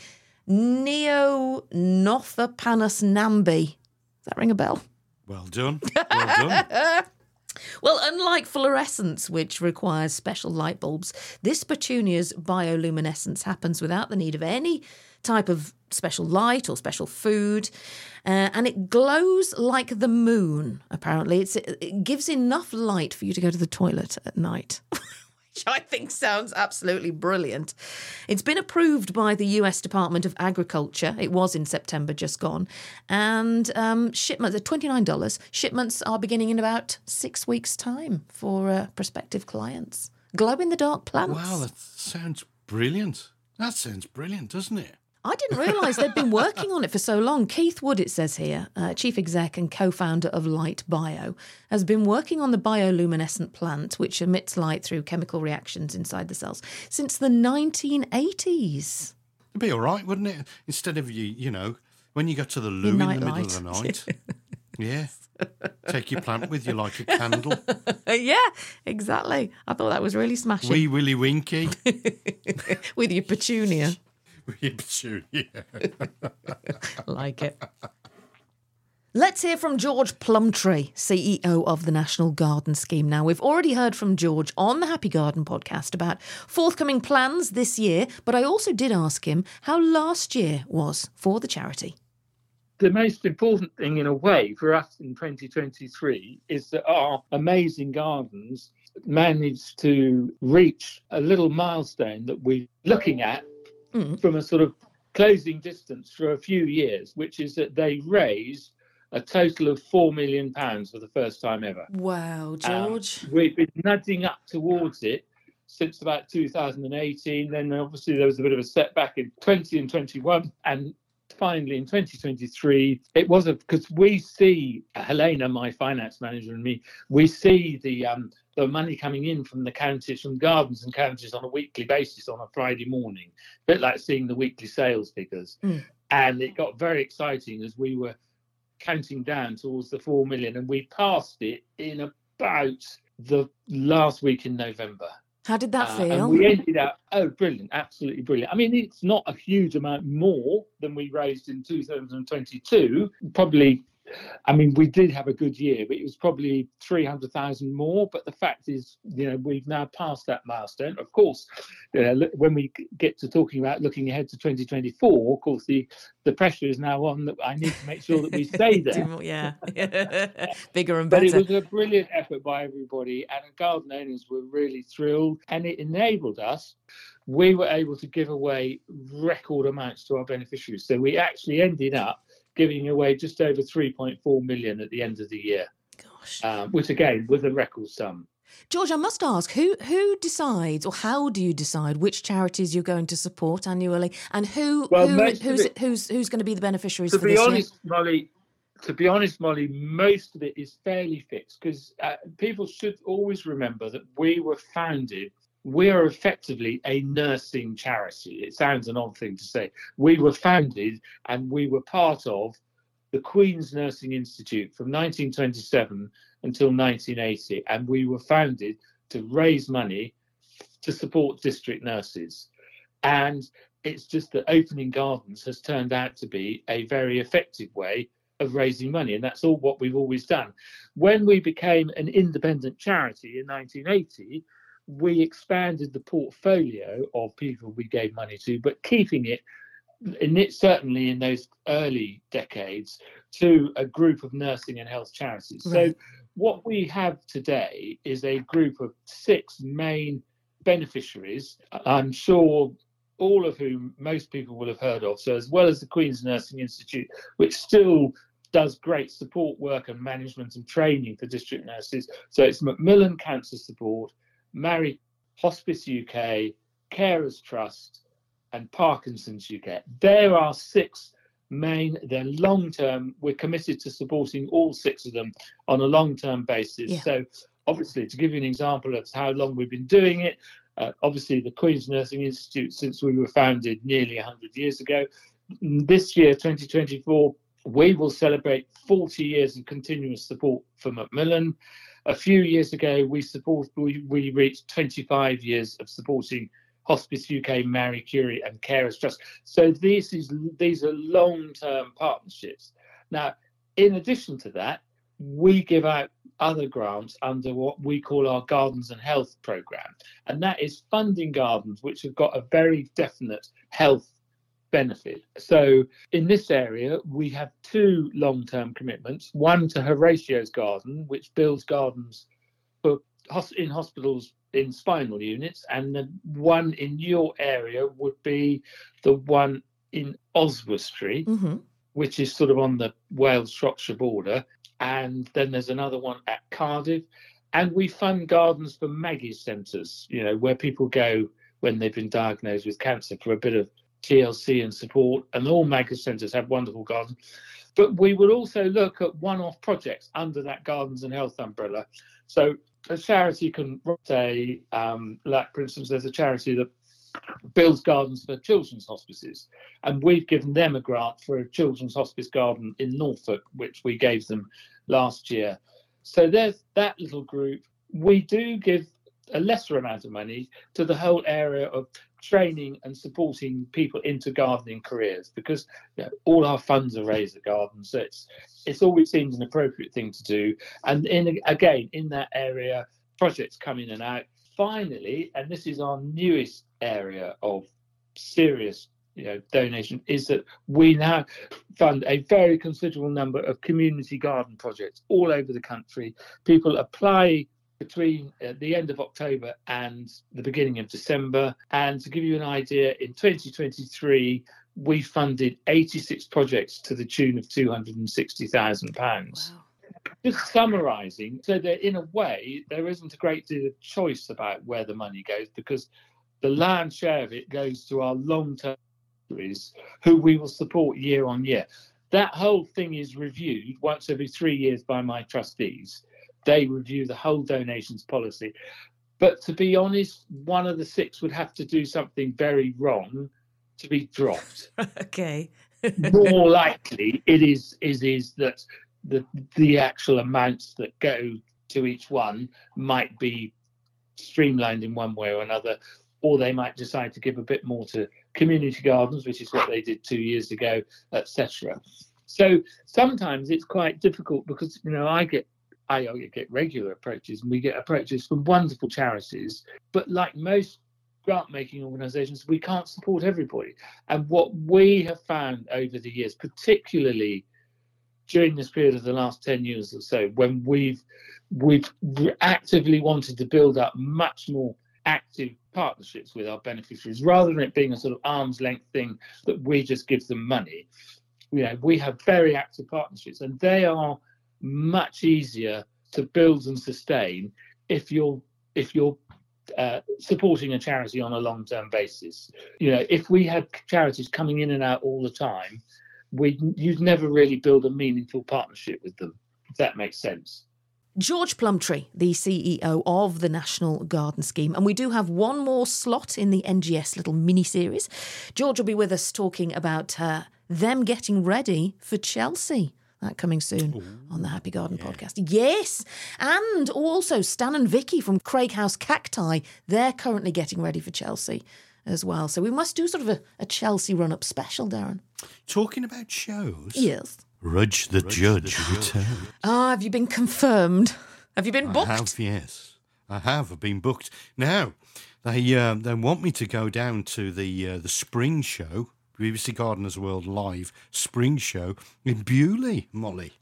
Neonothopanus nambi. Does that ring a bell? Well done. Well done. Well, unlike fluorescence, which requires special light bulbs, this petunia's bioluminescence happens without the need of any type of special light or special food. Uh, and it glows like the moon, apparently. It's, it gives enough light for you to go to the toilet at night. Which I think sounds absolutely brilliant. It's been approved by the US Department of Agriculture. It was in September, just gone. And um, shipments are $29. Shipments are beginning in about six weeks' time for uh, prospective clients. Glow in the dark plants. Wow, that sounds brilliant. That sounds brilliant, doesn't it? I didn't realise they'd been working on it for so long. Keith Wood, it says here, uh, chief exec and co founder of Light Bio, has been working on the bioluminescent plant, which emits light through chemical reactions inside the cells, since the 1980s. It'd be all right, wouldn't it? Instead of you, you know, when you go to the loo in the middle light. of the night. yeah. Take your plant with you like a candle. yeah, exactly. I thought that was really smashing. Wee Willy Winky. With your petunia. Wee Petunia. like it. Let's hear from George Plumptre, CEO of the National Garden Scheme. Now, we've already heard from George on the Happy Garden podcast about forthcoming plans this year, but I also did ask him how last year was for the charity. the most important thing in a way for us in 2023 is that our amazing gardens managed to reach a little milestone that we're looking at from a sort of closing distance for a few years, which is that they raised a total of four million pounds for the first time ever. Wow, Um, George. we've been nudging up towards it since about 2018. Then obviously there was a bit of a setback in 20 and 21, and finally in 2023 it was a because we see Helena, my finance manager, and me, we see the um, the money coming in from the counties, from gardens and counties on a weekly basis on a Friday morning, a bit like seeing the weekly sales figures. Mm. And it got very exciting as we were counting down towards the four million, and we passed it in about the last week in November. How did that Uh, feel? and we ended up, oh, brilliant, absolutely brilliant. I mean, it's not a huge amount more than we raised in 2022, probably I mean, we did have a good year, but it was probably 300,000 more. But the fact is, you know, we've now passed that milestone. Of course, you know, when we get to talking about looking ahead to 2024, of course, the, the pressure is now on that I need to make sure that we stay there. yeah. Bigger and better. But it was a brilliant effort by everybody, and the garden owners were really thrilled, and it enabled us. We were able to give away record amounts to our beneficiaries. So we actually ended up giving away just over 3.4 million at the end of the year. Gosh. Um, which again was a record sum. George, I must ask who who decides or how do you decide which charities you're going to support annually and who, Well, who who's it- who's who's going to be the beneficiaries to for be this honest, Molly, to be honest, Molly, most of it is fairly fixed because uh, people should always remember that we were founded. We are effectively a nursing charity. It sounds an odd thing to say. We were founded and we were part of the Queen's Nursing Institute from 1927 until 1980, and we were founded to raise money to support district nurses. And it's just that opening gardens has turned out to be a very effective way of raising money, and that's all what we've always done. When we became an independent charity in 1980, we expanded the portfolio of people we gave money to, but keeping it, in it certainly in those early decades, to a group of nursing and health charities. Right. So what we have today is a group of six main beneficiaries. I'm sure all of whom most people will have heard of. So, as well as the Queen's Nursing Institute, which still does great support work and management and training for district nurses. So, it's Macmillan Cancer Support, Mary Hospice UK, Carers Trust, and Parkinson's UK. There are six main, they're long term. We're committed to supporting all six of them on a long term basis. Yeah. So, obviously, to give you an example of how long we've been doing it, uh, obviously, the Queen's Nursing Institute, since we were founded nearly 100 years ago, this year, 2024, we will celebrate 40 years of continuous support for Macmillan. A few years ago, we support we, we reached 25 years of supporting Hospice UK, Marie Curie, and Carers Trust. So this is these are long-term partnerships. Now, in addition to that, we give out other grants under what we call our Gardens and Health program, and that is funding gardens which have got a very definite health benefit. So in this area, we have two long-term commitments: one to Horatio's Garden, which builds gardens for in hospitals in spinal units, and the one in your area would be the one in Oswestry, Mhm. which is sort of on the Wales Shropshire border, and then there's another one at Cardiff. And we fund gardens for Maggie's centres, you know, where people go when they've been diagnosed with cancer for a bit of TLC and support. And all Maggie's centres have wonderful gardens. But we would also look at one off projects under that Gardens and Health umbrella. So a charity can say, um, like, for instance, there's a charity that builds gardens for children's hospices. And we've given them a grant for a children's hospice garden in Norfolk, which we gave them last year. So there's that little group. We do give a lesser amount of money to the whole area of training and supporting people into gardening careers because you know, all our funds are raised at gardens. So it's it's always seemed an appropriate thing to do. And in again in that area, projects come in and out. Finally, and this is our newest area of serious you know donation is that we now fund a very considerable number of community garden projects all over the country people apply between uh, the end of october and the beginning of december. And to give you an idea in 2023 we funded 86 projects to the tune of 260,000 pounds. Just summarizing so that in a way there isn't a great deal of choice about where the money goes because the land share of it goes to our long-term beneficiaries who we will support year on year. That whole thing is reviewed once every three years by my trustees they review the whole donations policy. But to be honest one of the six would have to do something very wrong to be dropped. Okay. more likely it is is is that the the actual amounts that go to each one might be streamlined in one way or another or they might decide to give a bit more to community gardens which is what they did two years ago etc So sometimes it's quite difficult because you know I get I get regular approaches and we get approaches from wonderful charities, but like most grant making organizations, we can't support everybody. And what we have found over the years, particularly during this period of the last 10 years or so, when we've we've actively wanted to build up much more active partnerships with our beneficiaries rather than it being a sort of arm's length thing that we just give them money you know we have very active partnerships and they are much easier to build and sustain if you're if you're uh, supporting a charity on a long-term basis. You know, if we had charities coming in and out all the time, we you'd never really build a meaningful partnership with them. If that makes sense. George Plumptre, the CEO of the National Garden Scheme. And we do have one more slot in the NGS little mini series. George will be with us talking about uh, them getting ready for Chelsea. That coming soon Ooh, on the Happy Garden yeah. podcast. Yes. And also Stan and Vicky from Craig House Cacti. They're currently getting ready for Chelsea as well. So we must do sort of a, a Chelsea run up special, Darren. Talking about shows. Yes. Rudge the Rudge Judge the returned. Ah, have you been confirmed? Have you been booked? I have, yes. I have. I've been booked. Now, they uh, they want me to go down to the uh, the spring show, BBC Gardeners World Live spring show in Beaulieu, Molly,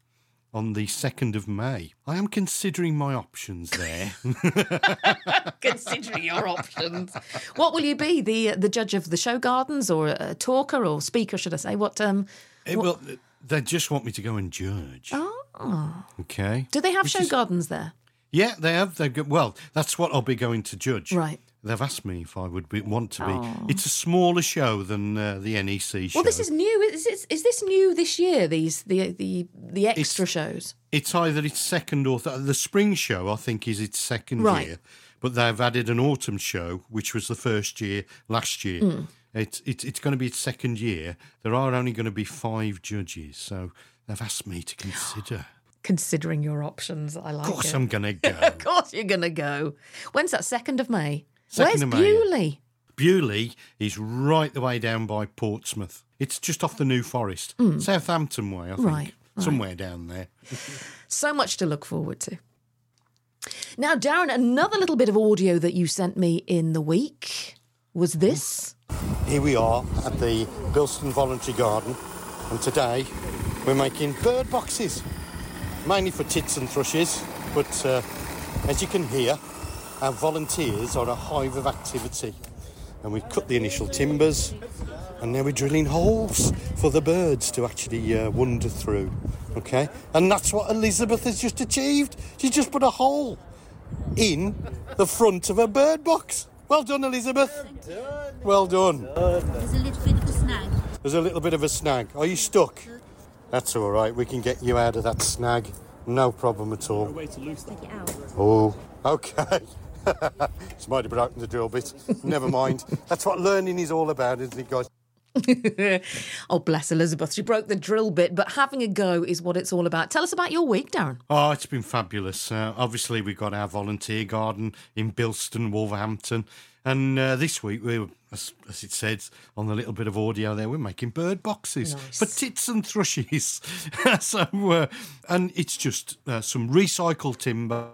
on the 2nd of May. I am considering my options there. considering your options. What will you be? The the judge of the show gardens or a talker or speaker, should I say? What um it, what... Well, they just want me to go and judge. Oh. Okay. Do they have Which show is- gardens there? Yeah, they have. They've got, well, that's what I'll be going to judge. Right. They've asked me if I would be, want to be. Oh. It's a smaller show than uh, the NEC show. Well, this is new. Is, this, is this new this year? These the the the extra shows. It's either its second or th- the spring show. I think is its second Right. year, but they've added an autumn show, which was the first year last year. Mm. It's it's it's going to be its second year. There are only going to be five judges, so they've asked me to consider. Considering your options, I like Of course, it. I'm going to go. of course, you're going to go. When's that? Second of May. Second Where's of May. Bewley? Bewley is right the way down by Portsmouth. It's just off the New Forest, Mm. Southampton way, I think, Right, right. somewhere down there. So much to look forward to. Now, Darren, another little bit of audio that you sent me in the week was this. Here we are at the Bilston Voluntary Garden, and today we're making bird boxes, mainly for tits and thrushes. But uh, as you can hear, our volunteers are a hive of activity, and we've cut the initial timbers, and now we're drilling holes for the birds to actually uh, wander through. Okay, and that's what Elizabeth has just achieved. She just put a hole in the front of a bird box. Well done, Elizabeth. Well done. There's a little bit of a snag. There's a little bit of a snag. Are you stuck? That's all right. We can get you out of that snag. No problem at all. A way to Take it out. Oh, okay. It's might have broken the drill bit. Never mind. That's what learning is all about, isn't it, guys? oh, bless Elizabeth. She broke the drill bit, but having a go is what it's all about. Tell us about your week, Darren. Oh, it's been fabulous. Uh, obviously, we've got our volunteer garden in Bilston, Wolverhampton. And uh, this week, we were, as, as it says on the little bit of audio there, we're making bird boxes Nice. for tits and thrushes. so, uh, and it's just uh, some recycled timber.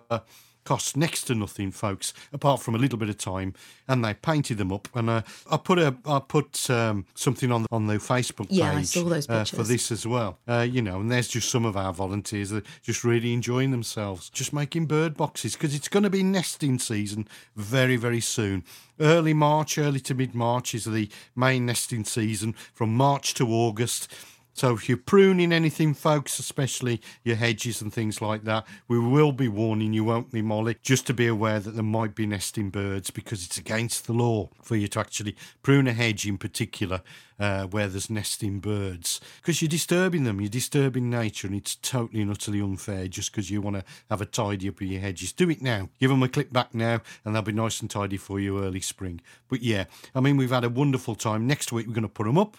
Costs next to nothing, folks, apart from a little bit of time, and they painted them up. And uh, I put a, I put um, something on on the Facebook page Yeah, I saw those uh, for this as well. Uh, you know, and there's just some of our volunteers that are just really enjoying themselves, just making bird boxes because it's going to be nesting season very, very soon. Early March, early to mid March is the main nesting season from March to August. So if you're pruning anything, folks, especially your hedges and things like that, we will be warning you, won't we, Molly? Just to be aware that there might be nesting birds because it's against the law for you to actually prune a hedge in particular uh, where there's nesting birds because you're disturbing them, you're disturbing nature, and it's totally and utterly unfair just because you want to have a tidy up of your hedges. Do it now. Give them a clip back now, and they'll be nice and tidy for you early spring. But yeah, I mean, we've had a wonderful time. Next week, we're going to put them up.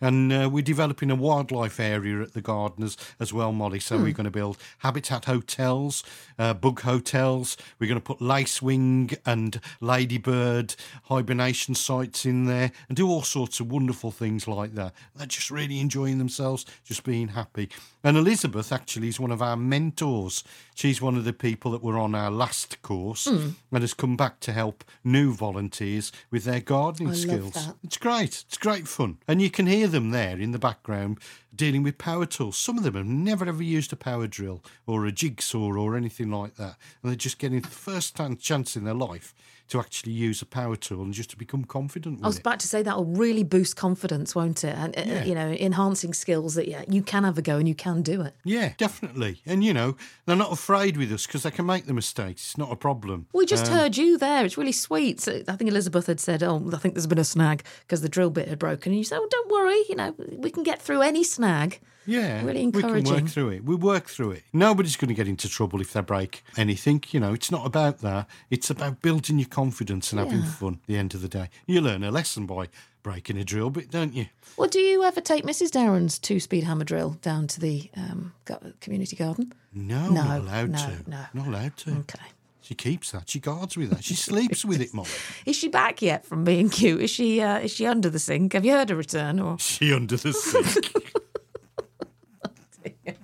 And uh, we're developing a wildlife area at the Gardeners as well, Molly. So Hmm. we're going to build habitat hotels, uh, bug hotels. We're going to put lacewing and ladybird hibernation sites in there and do all sorts of wonderful things things like that. They're just really enjoying themselves, just being happy. And Elizabeth actually is one of our mentors. She's one of the people that were on our last course Mm. and has come back to help new volunteers with their gardening I skills. It's great. It's great fun. And you can hear them there in the background dealing with power tools. Some of them have never ever used a power drill or a jigsaw or anything like that. And they're just getting the first chance in their life to actually use a power tool and just to become confident with I was it. about to say that'll really boost confidence, won't it? And uh, Yeah. you know, enhancing skills that yeah, you can have a go and you can do it. Yeah, definitely. And you know, they're not afraid with us because they can make the mistakes. It's not a problem. We just Um, heard you there. It's really sweet. So I think Elizabeth had said, "Oh, I think there's been a snag because the drill bit had broken." And you said, "Oh, don't worry. You know, we can get through any snag." Yeah, really we can work through it. We work through it. Nobody's going to get into trouble if they break anything. You know, it's not about that. It's about building your confidence and having fun. At the end of the day, you learn a lesson by breaking a drill bit, don't you? Well, do you ever take Mrs. Darren's two-speed hammer drill down to the um, community garden? No, No, not allowed no, to. no. Not allowed to. Okay. She keeps that. She guards with that. She sleeps with it, Molly. Is she back yet from being cute? Is she? Uh, is she under the sink? Have you heard her return? Or She under the sink.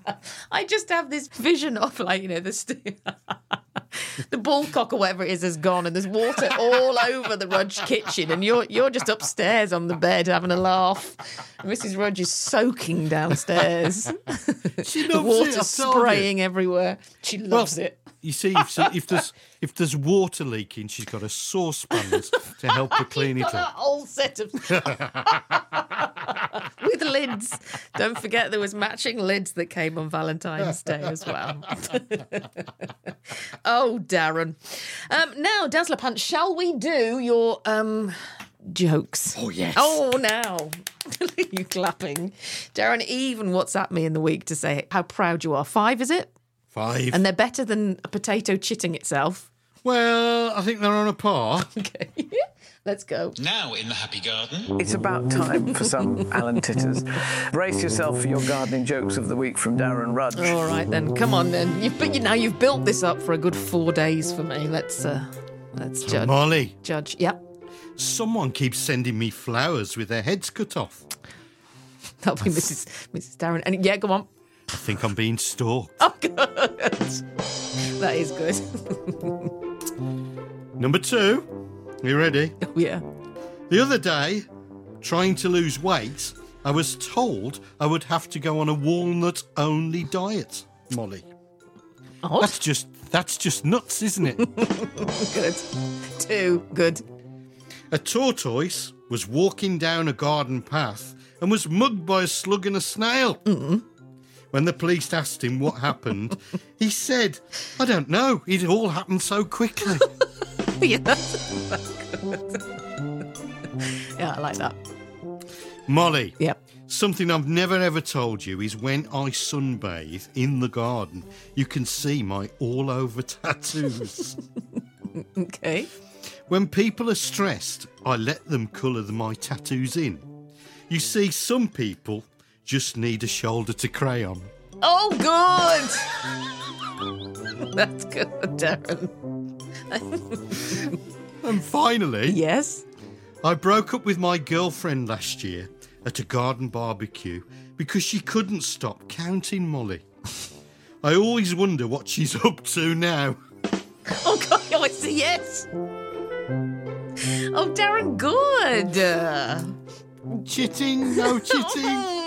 I just have this vision of like you know the st- the ballcock or whatever it is has gone, and there's water all over the Rudge kitchen, and you're you're just upstairs on the bed having a laugh. And Mrs. Rudge is soaking downstairs. She the loves it, water you. spraying everywhere. She loves Well, it. You see, if, if there's if there's water leaking, she's got a saucepan to help her clean it Got a up. whole set of with lids. Don't forget there was matching lids that came on Valentine's Day as well. oh, Darren. Um, now, Dazzler Punch, shall we do your um, jokes? Oh yes. Oh, now. you clapping. Darren even WhatsApp me in the week to say how proud you are. Five, is it? Five. And they're better than a potato chitting itself. Well, I think they're on a par. Okay. Let's go. Now in the Happy Garden. It's about time for some Alan Titters. Brace yourself for your gardening jokes of the week from Darren Rudge. All right then, come on then. You've but you now you've built this up for a good four days for me. Let's uh let's judge. Molly, Judge. Yep. someone keeps sending me flowers with their heads cut off. That'll be Mrs. Mrs. Darren. And yeah, go on. I think I'm being stalked. Oh good. that is good. Number two. You ready? oh yeah. The other day, trying to lose weight, I was told I would have to go on a walnut only diet, Molly. That's just that's just nuts, isn't it? good. Two. Good. a tortoise was walking down a garden path and was mugged by a slug and a snail. Mm-hmm. When the police asked him what happened, he said, I don't know. It all happened so quickly. yeah. That's good. yeah, I like that. Molly. Yep. Something I've never ever told you is when I sunbathe in the garden, you can see my all over tattoos. Okay. when people are stressed, I let them colour my tattoos in. You see, some people just need a shoulder to cry on. Oh good. That's good, Darren. And finally, yes. I broke up with my girlfriend last year at a garden barbecue because she couldn't stop counting Molly. I always wonder what she's up to now. Oh god, oh, I see yes. Oh Darren, good. Chitting, no chitting. Oh.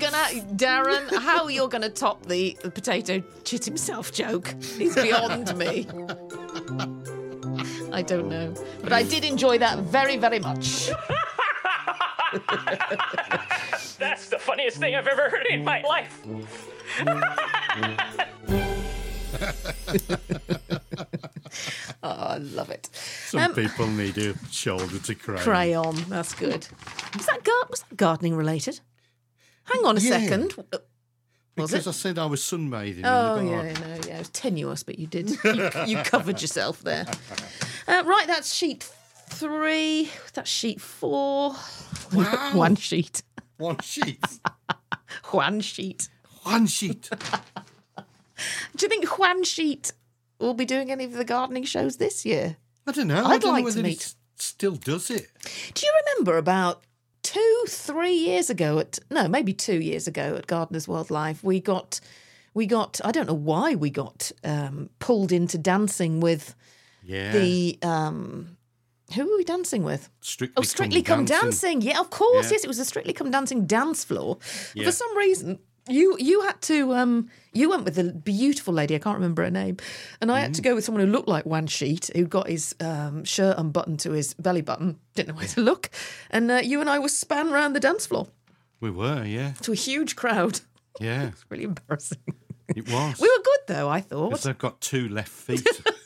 You're gonna, Darren. How you're gonna top the, the potato chit himself joke is beyond me. I don't know, but I did enjoy that very, very much. That's the funniest thing I've ever heard in my life. Oh, I love it. Some Um, people need a shoulder to crayon. Crayon, that's good. Was that, gar- was that gardening related? Hang on a Yeah. second. Uh, Was Because it? I said I was sunbathing Oh in the yeah, no, yeah, it was tenuous, but you did. You, you covered yourself there. Uh, right, that's sheet three. That's sheet four. Wow. One sheet. One sheet. Juan sheet. One sheet. Do you think Juan sheet will be doing any of the gardening shows this year? I don't know. I I'd don't like know to meet. still does it. Do you remember about two, three years ago at no, maybe two years ago at Gardeners World Live, we got we got I don't know why we got um, pulled into dancing with Yeah. the um who were we dancing with? Strictly Oh, Strictly Come, dancing. Yeah, of course. Yeah. Yes, it was a Strictly Come Dancing dance floor. Yeah. For some reason, you you had to um you went with a beautiful lady. I can't remember her name, and I had Mm. to go with someone who looked like Juan Sheet, who got his um, shirt unbuttoned to his belly button. Didn't know where to look, and uh, you and I were span round the dance floor We were, yeah. to a huge crowd. Yeah. It's really embarrassing. It was. We were good though. I thought Because I've got two left feet.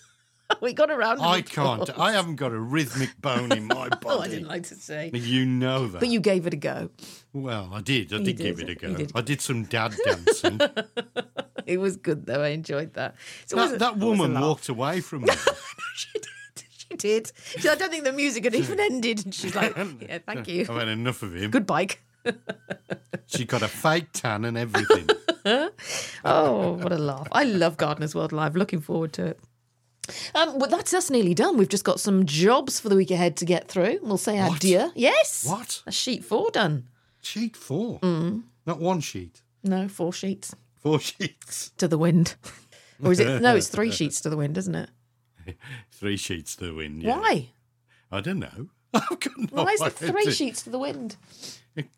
we got around. I can't. I haven't got a rhythmic bone in my body. Oh, I didn't like to say. You know that. But you gave it a go. Well, I did. I did, did, give it a go. did. I did some dad dancing. It was good though. I enjoyed that. So that that oh, a woman walked away from me. She did. She- did. I don't think the music had even ended. And she's like, yeah, thank you. I've had enough of him. Good bike. She got a fake tan and everything. oh, what a laugh. I love Gardeners World Live. Looking forward to it. Um, well, that's us nearly done. We've just got some jobs for the week ahead to get through. We'll say adieu. Yes. What? A sheet four done. Sheet four. Mm. Not one sheet. No, four sheets Four sheets. to the wind. Or is it? No, it's three sheets to the wind, isn't it? Three sheets to the wind. Yeah. Why? I don't know. I've got no Why is it idea. three sheets to the wind?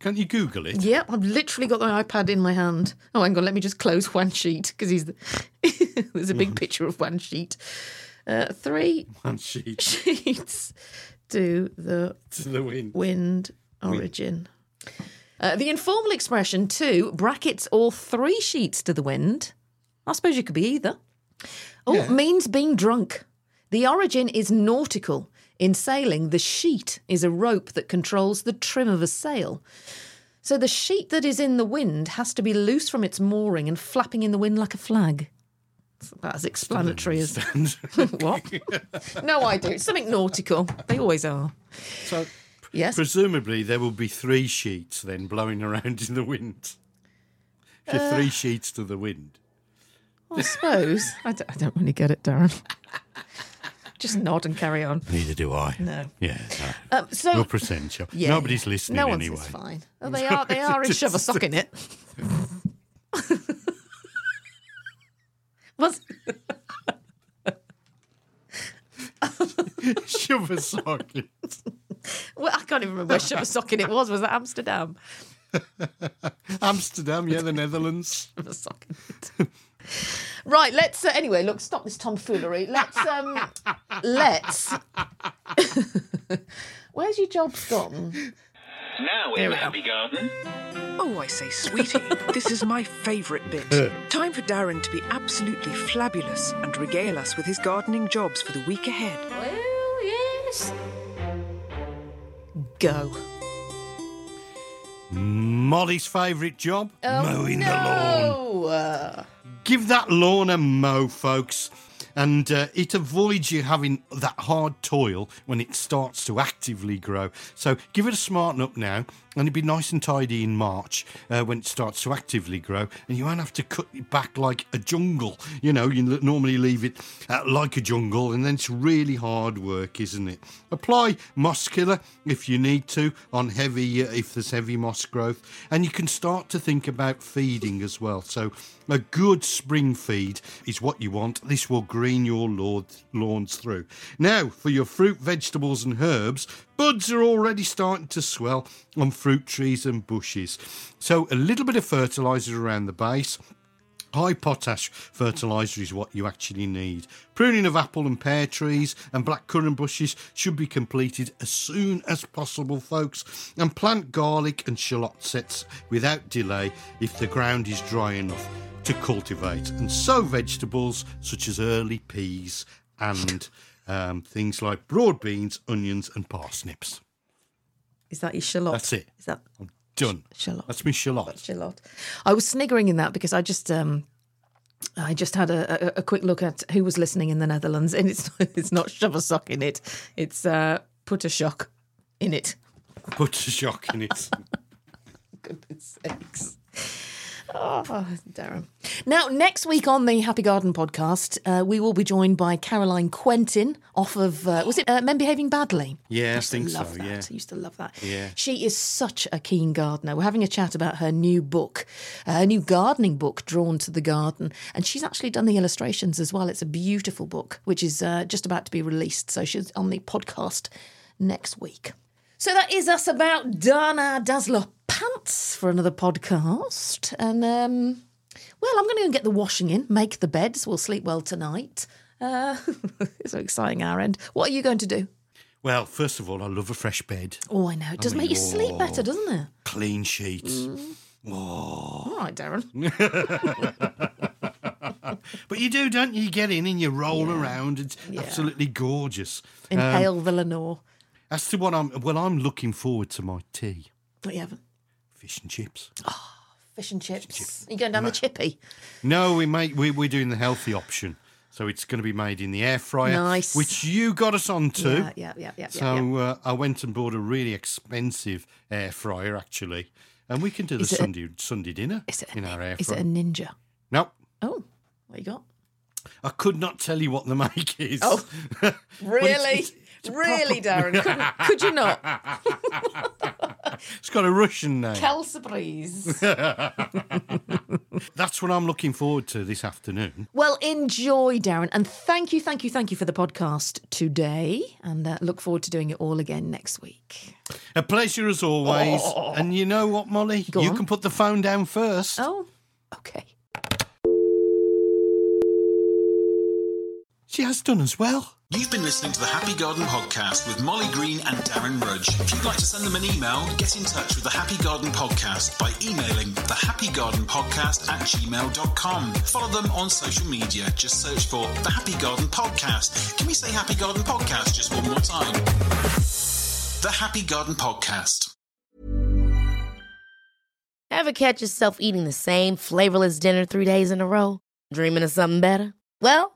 Can't you Google it? Yep, I've literally got the iPad in my hand. Oh, hang on, let me just close one sheet because he's the... there's a big picture of one sheet. Uh, three One sheet sheets to the to the wind. wind origin. Uh, the informal expression two brackets or three sheets to the wind. I suppose you could be either. Oh, means being drunk. The origin is nautical. In sailing, the sheet is a rope that controls the trim of a sail. So the sheet that is in the wind has to be loose from its mooring and flapping in the wind like a flag. It's about as explanatory as what? no, I do. It's something nautical. They always are. So Yes. presumably there will be three sheets then blowing around in the wind. Uh, three sheets to the wind. I suppose. I don't, I don't really get it, Darren. Just nod and carry on. Neither do I. No. Yeah. No. Um, so We'll pretend, shall- Yeah. Nobody's listening no one's, anyway. It's fine. Oh, they are. They are in shove a sock in it. What's Shove a sock well, I can't even remember where shove a sock in it was. Was that Amsterdam? Amsterdam, yeah, the Netherlands. Shove a sock in it. Right. Let's. Uh, anyway, look. Stop this tomfoolery. Let's. Um. let's. Where's your jobs gone? Now in the Happy Garden. Oh, I say, sweetie, this is my favourite bit. Time for Darren to be absolutely flabulous and regale us with his gardening jobs for the week ahead. Well, yes. Go. Molly's favourite job? Oh, mowing the lawn. Give that lawn a mow, folks. And uh, it avoids you having that hard toil when it starts to actively grow. So give it a smarten up now, and it'll be nice and tidy in March uh, when it starts to actively grow. And you won't have to cut it back like a jungle. You know, you normally leave it uh, like a jungle, and then it's really hard work, isn't it? Apply moss killer if you need to on heavy, uh, if there's heavy moss growth, and you can start to think about feeding as well. So a good spring feed is what you want. This will green your lawns through. Now, for your fruit, vegetables, and herbs, buds are already starting to swell on fruit trees and bushes. So, a little bit of fertiliser around the base. High potash fertiliser is what you actually need. Pruning of apple and pear trees and blackcurrant bushes should be completed as soon as possible, folks. And plant garlic and shallot sets without delay if the ground is dry enough to cultivate. And sow vegetables such as early peas and um, things like broad beans, onions, and parsnips. is that your shallot? That's it. Is that I'm done. Shallot. That's me shallot. shallot? I was sniggering in that because I just um I just had a, a, a quick look at who was listening in the Netherlands, and it's it's not shove a sock in it. It's uh, put a shock in it. Put a shock in it. Goodness sakes. Oh, Darren. Now, next week on the Happy Garden podcast, uh, we will be joined by Caroline Quentin off of, uh, was it uh, Men Behaving Badly? Yeah, I to think so. love that. Yeah. I used to love that. Yeah. She is such a keen gardener. We're having a chat about her new book, uh, her new gardening book, Drawn to the Garden. And she's actually done the illustrations as well. It's a beautiful book, which is uh, just about to be released. So she's on the podcast next week. So that is us about Dana Dazzler Pants for another podcast. And, um, well, I'm going to go and get the washing in, make the beds. We'll sleep well tonight. Uh, it's so exciting, our end. What are you going to do? Well, first of all, I love a fresh bed. Oh, I know. It does I make you mean, sleep better, doesn't it? Clean sheets. Mm. Oh. All right, Darren. but you do, don't you? You get in and you roll around. It's Yeah. absolutely gorgeous. Um, Inhale the Lenor. As to what I'm, well, I'm looking forward to my tea, What you having? fish and chips. Oh, Fish and chips. Are you going down the chippy? No, we make we, we're doing the healthy option, so it's going to be made in the air fryer, Nice. which you got us onto. Yeah, yeah, yeah, yeah. So yeah. Uh, I went and bought a really expensive air fryer, actually, and we can do the Is it a- Sunday Sunday dinner in our air fryer. Is it a ninja? No, Oh, what you got? I could not tell you what the make is. Oh, Really? it's- it's a really, Darren? Couldn't, could you not? It's got a Russian name. Kel surprise. That's what I'm looking forward to this afternoon. Well, enjoy, Darren. And thank you, thank you, thank you for the podcast today. And uh, look forward to doing it all again next week. A pleasure as always. Oh. And you know what, Molly? you on. can put the phone down first. Oh, okay. She has done as well. You've been listening to the Happy Garden Podcast with Molly Green and Darren Rudge. If you'd like to send them an email, get in touch with the Happy Garden Podcast by emailing the Happy Garden Podcast at gmail.com. Follow them on social media. Just search for the Happy Garden Podcast. Can we say Happy Garden Podcast just one more time? The Happy Garden Podcast. Ever catch yourself eating the same flavorless dinner three days in a row? Dreaming of something better? Well,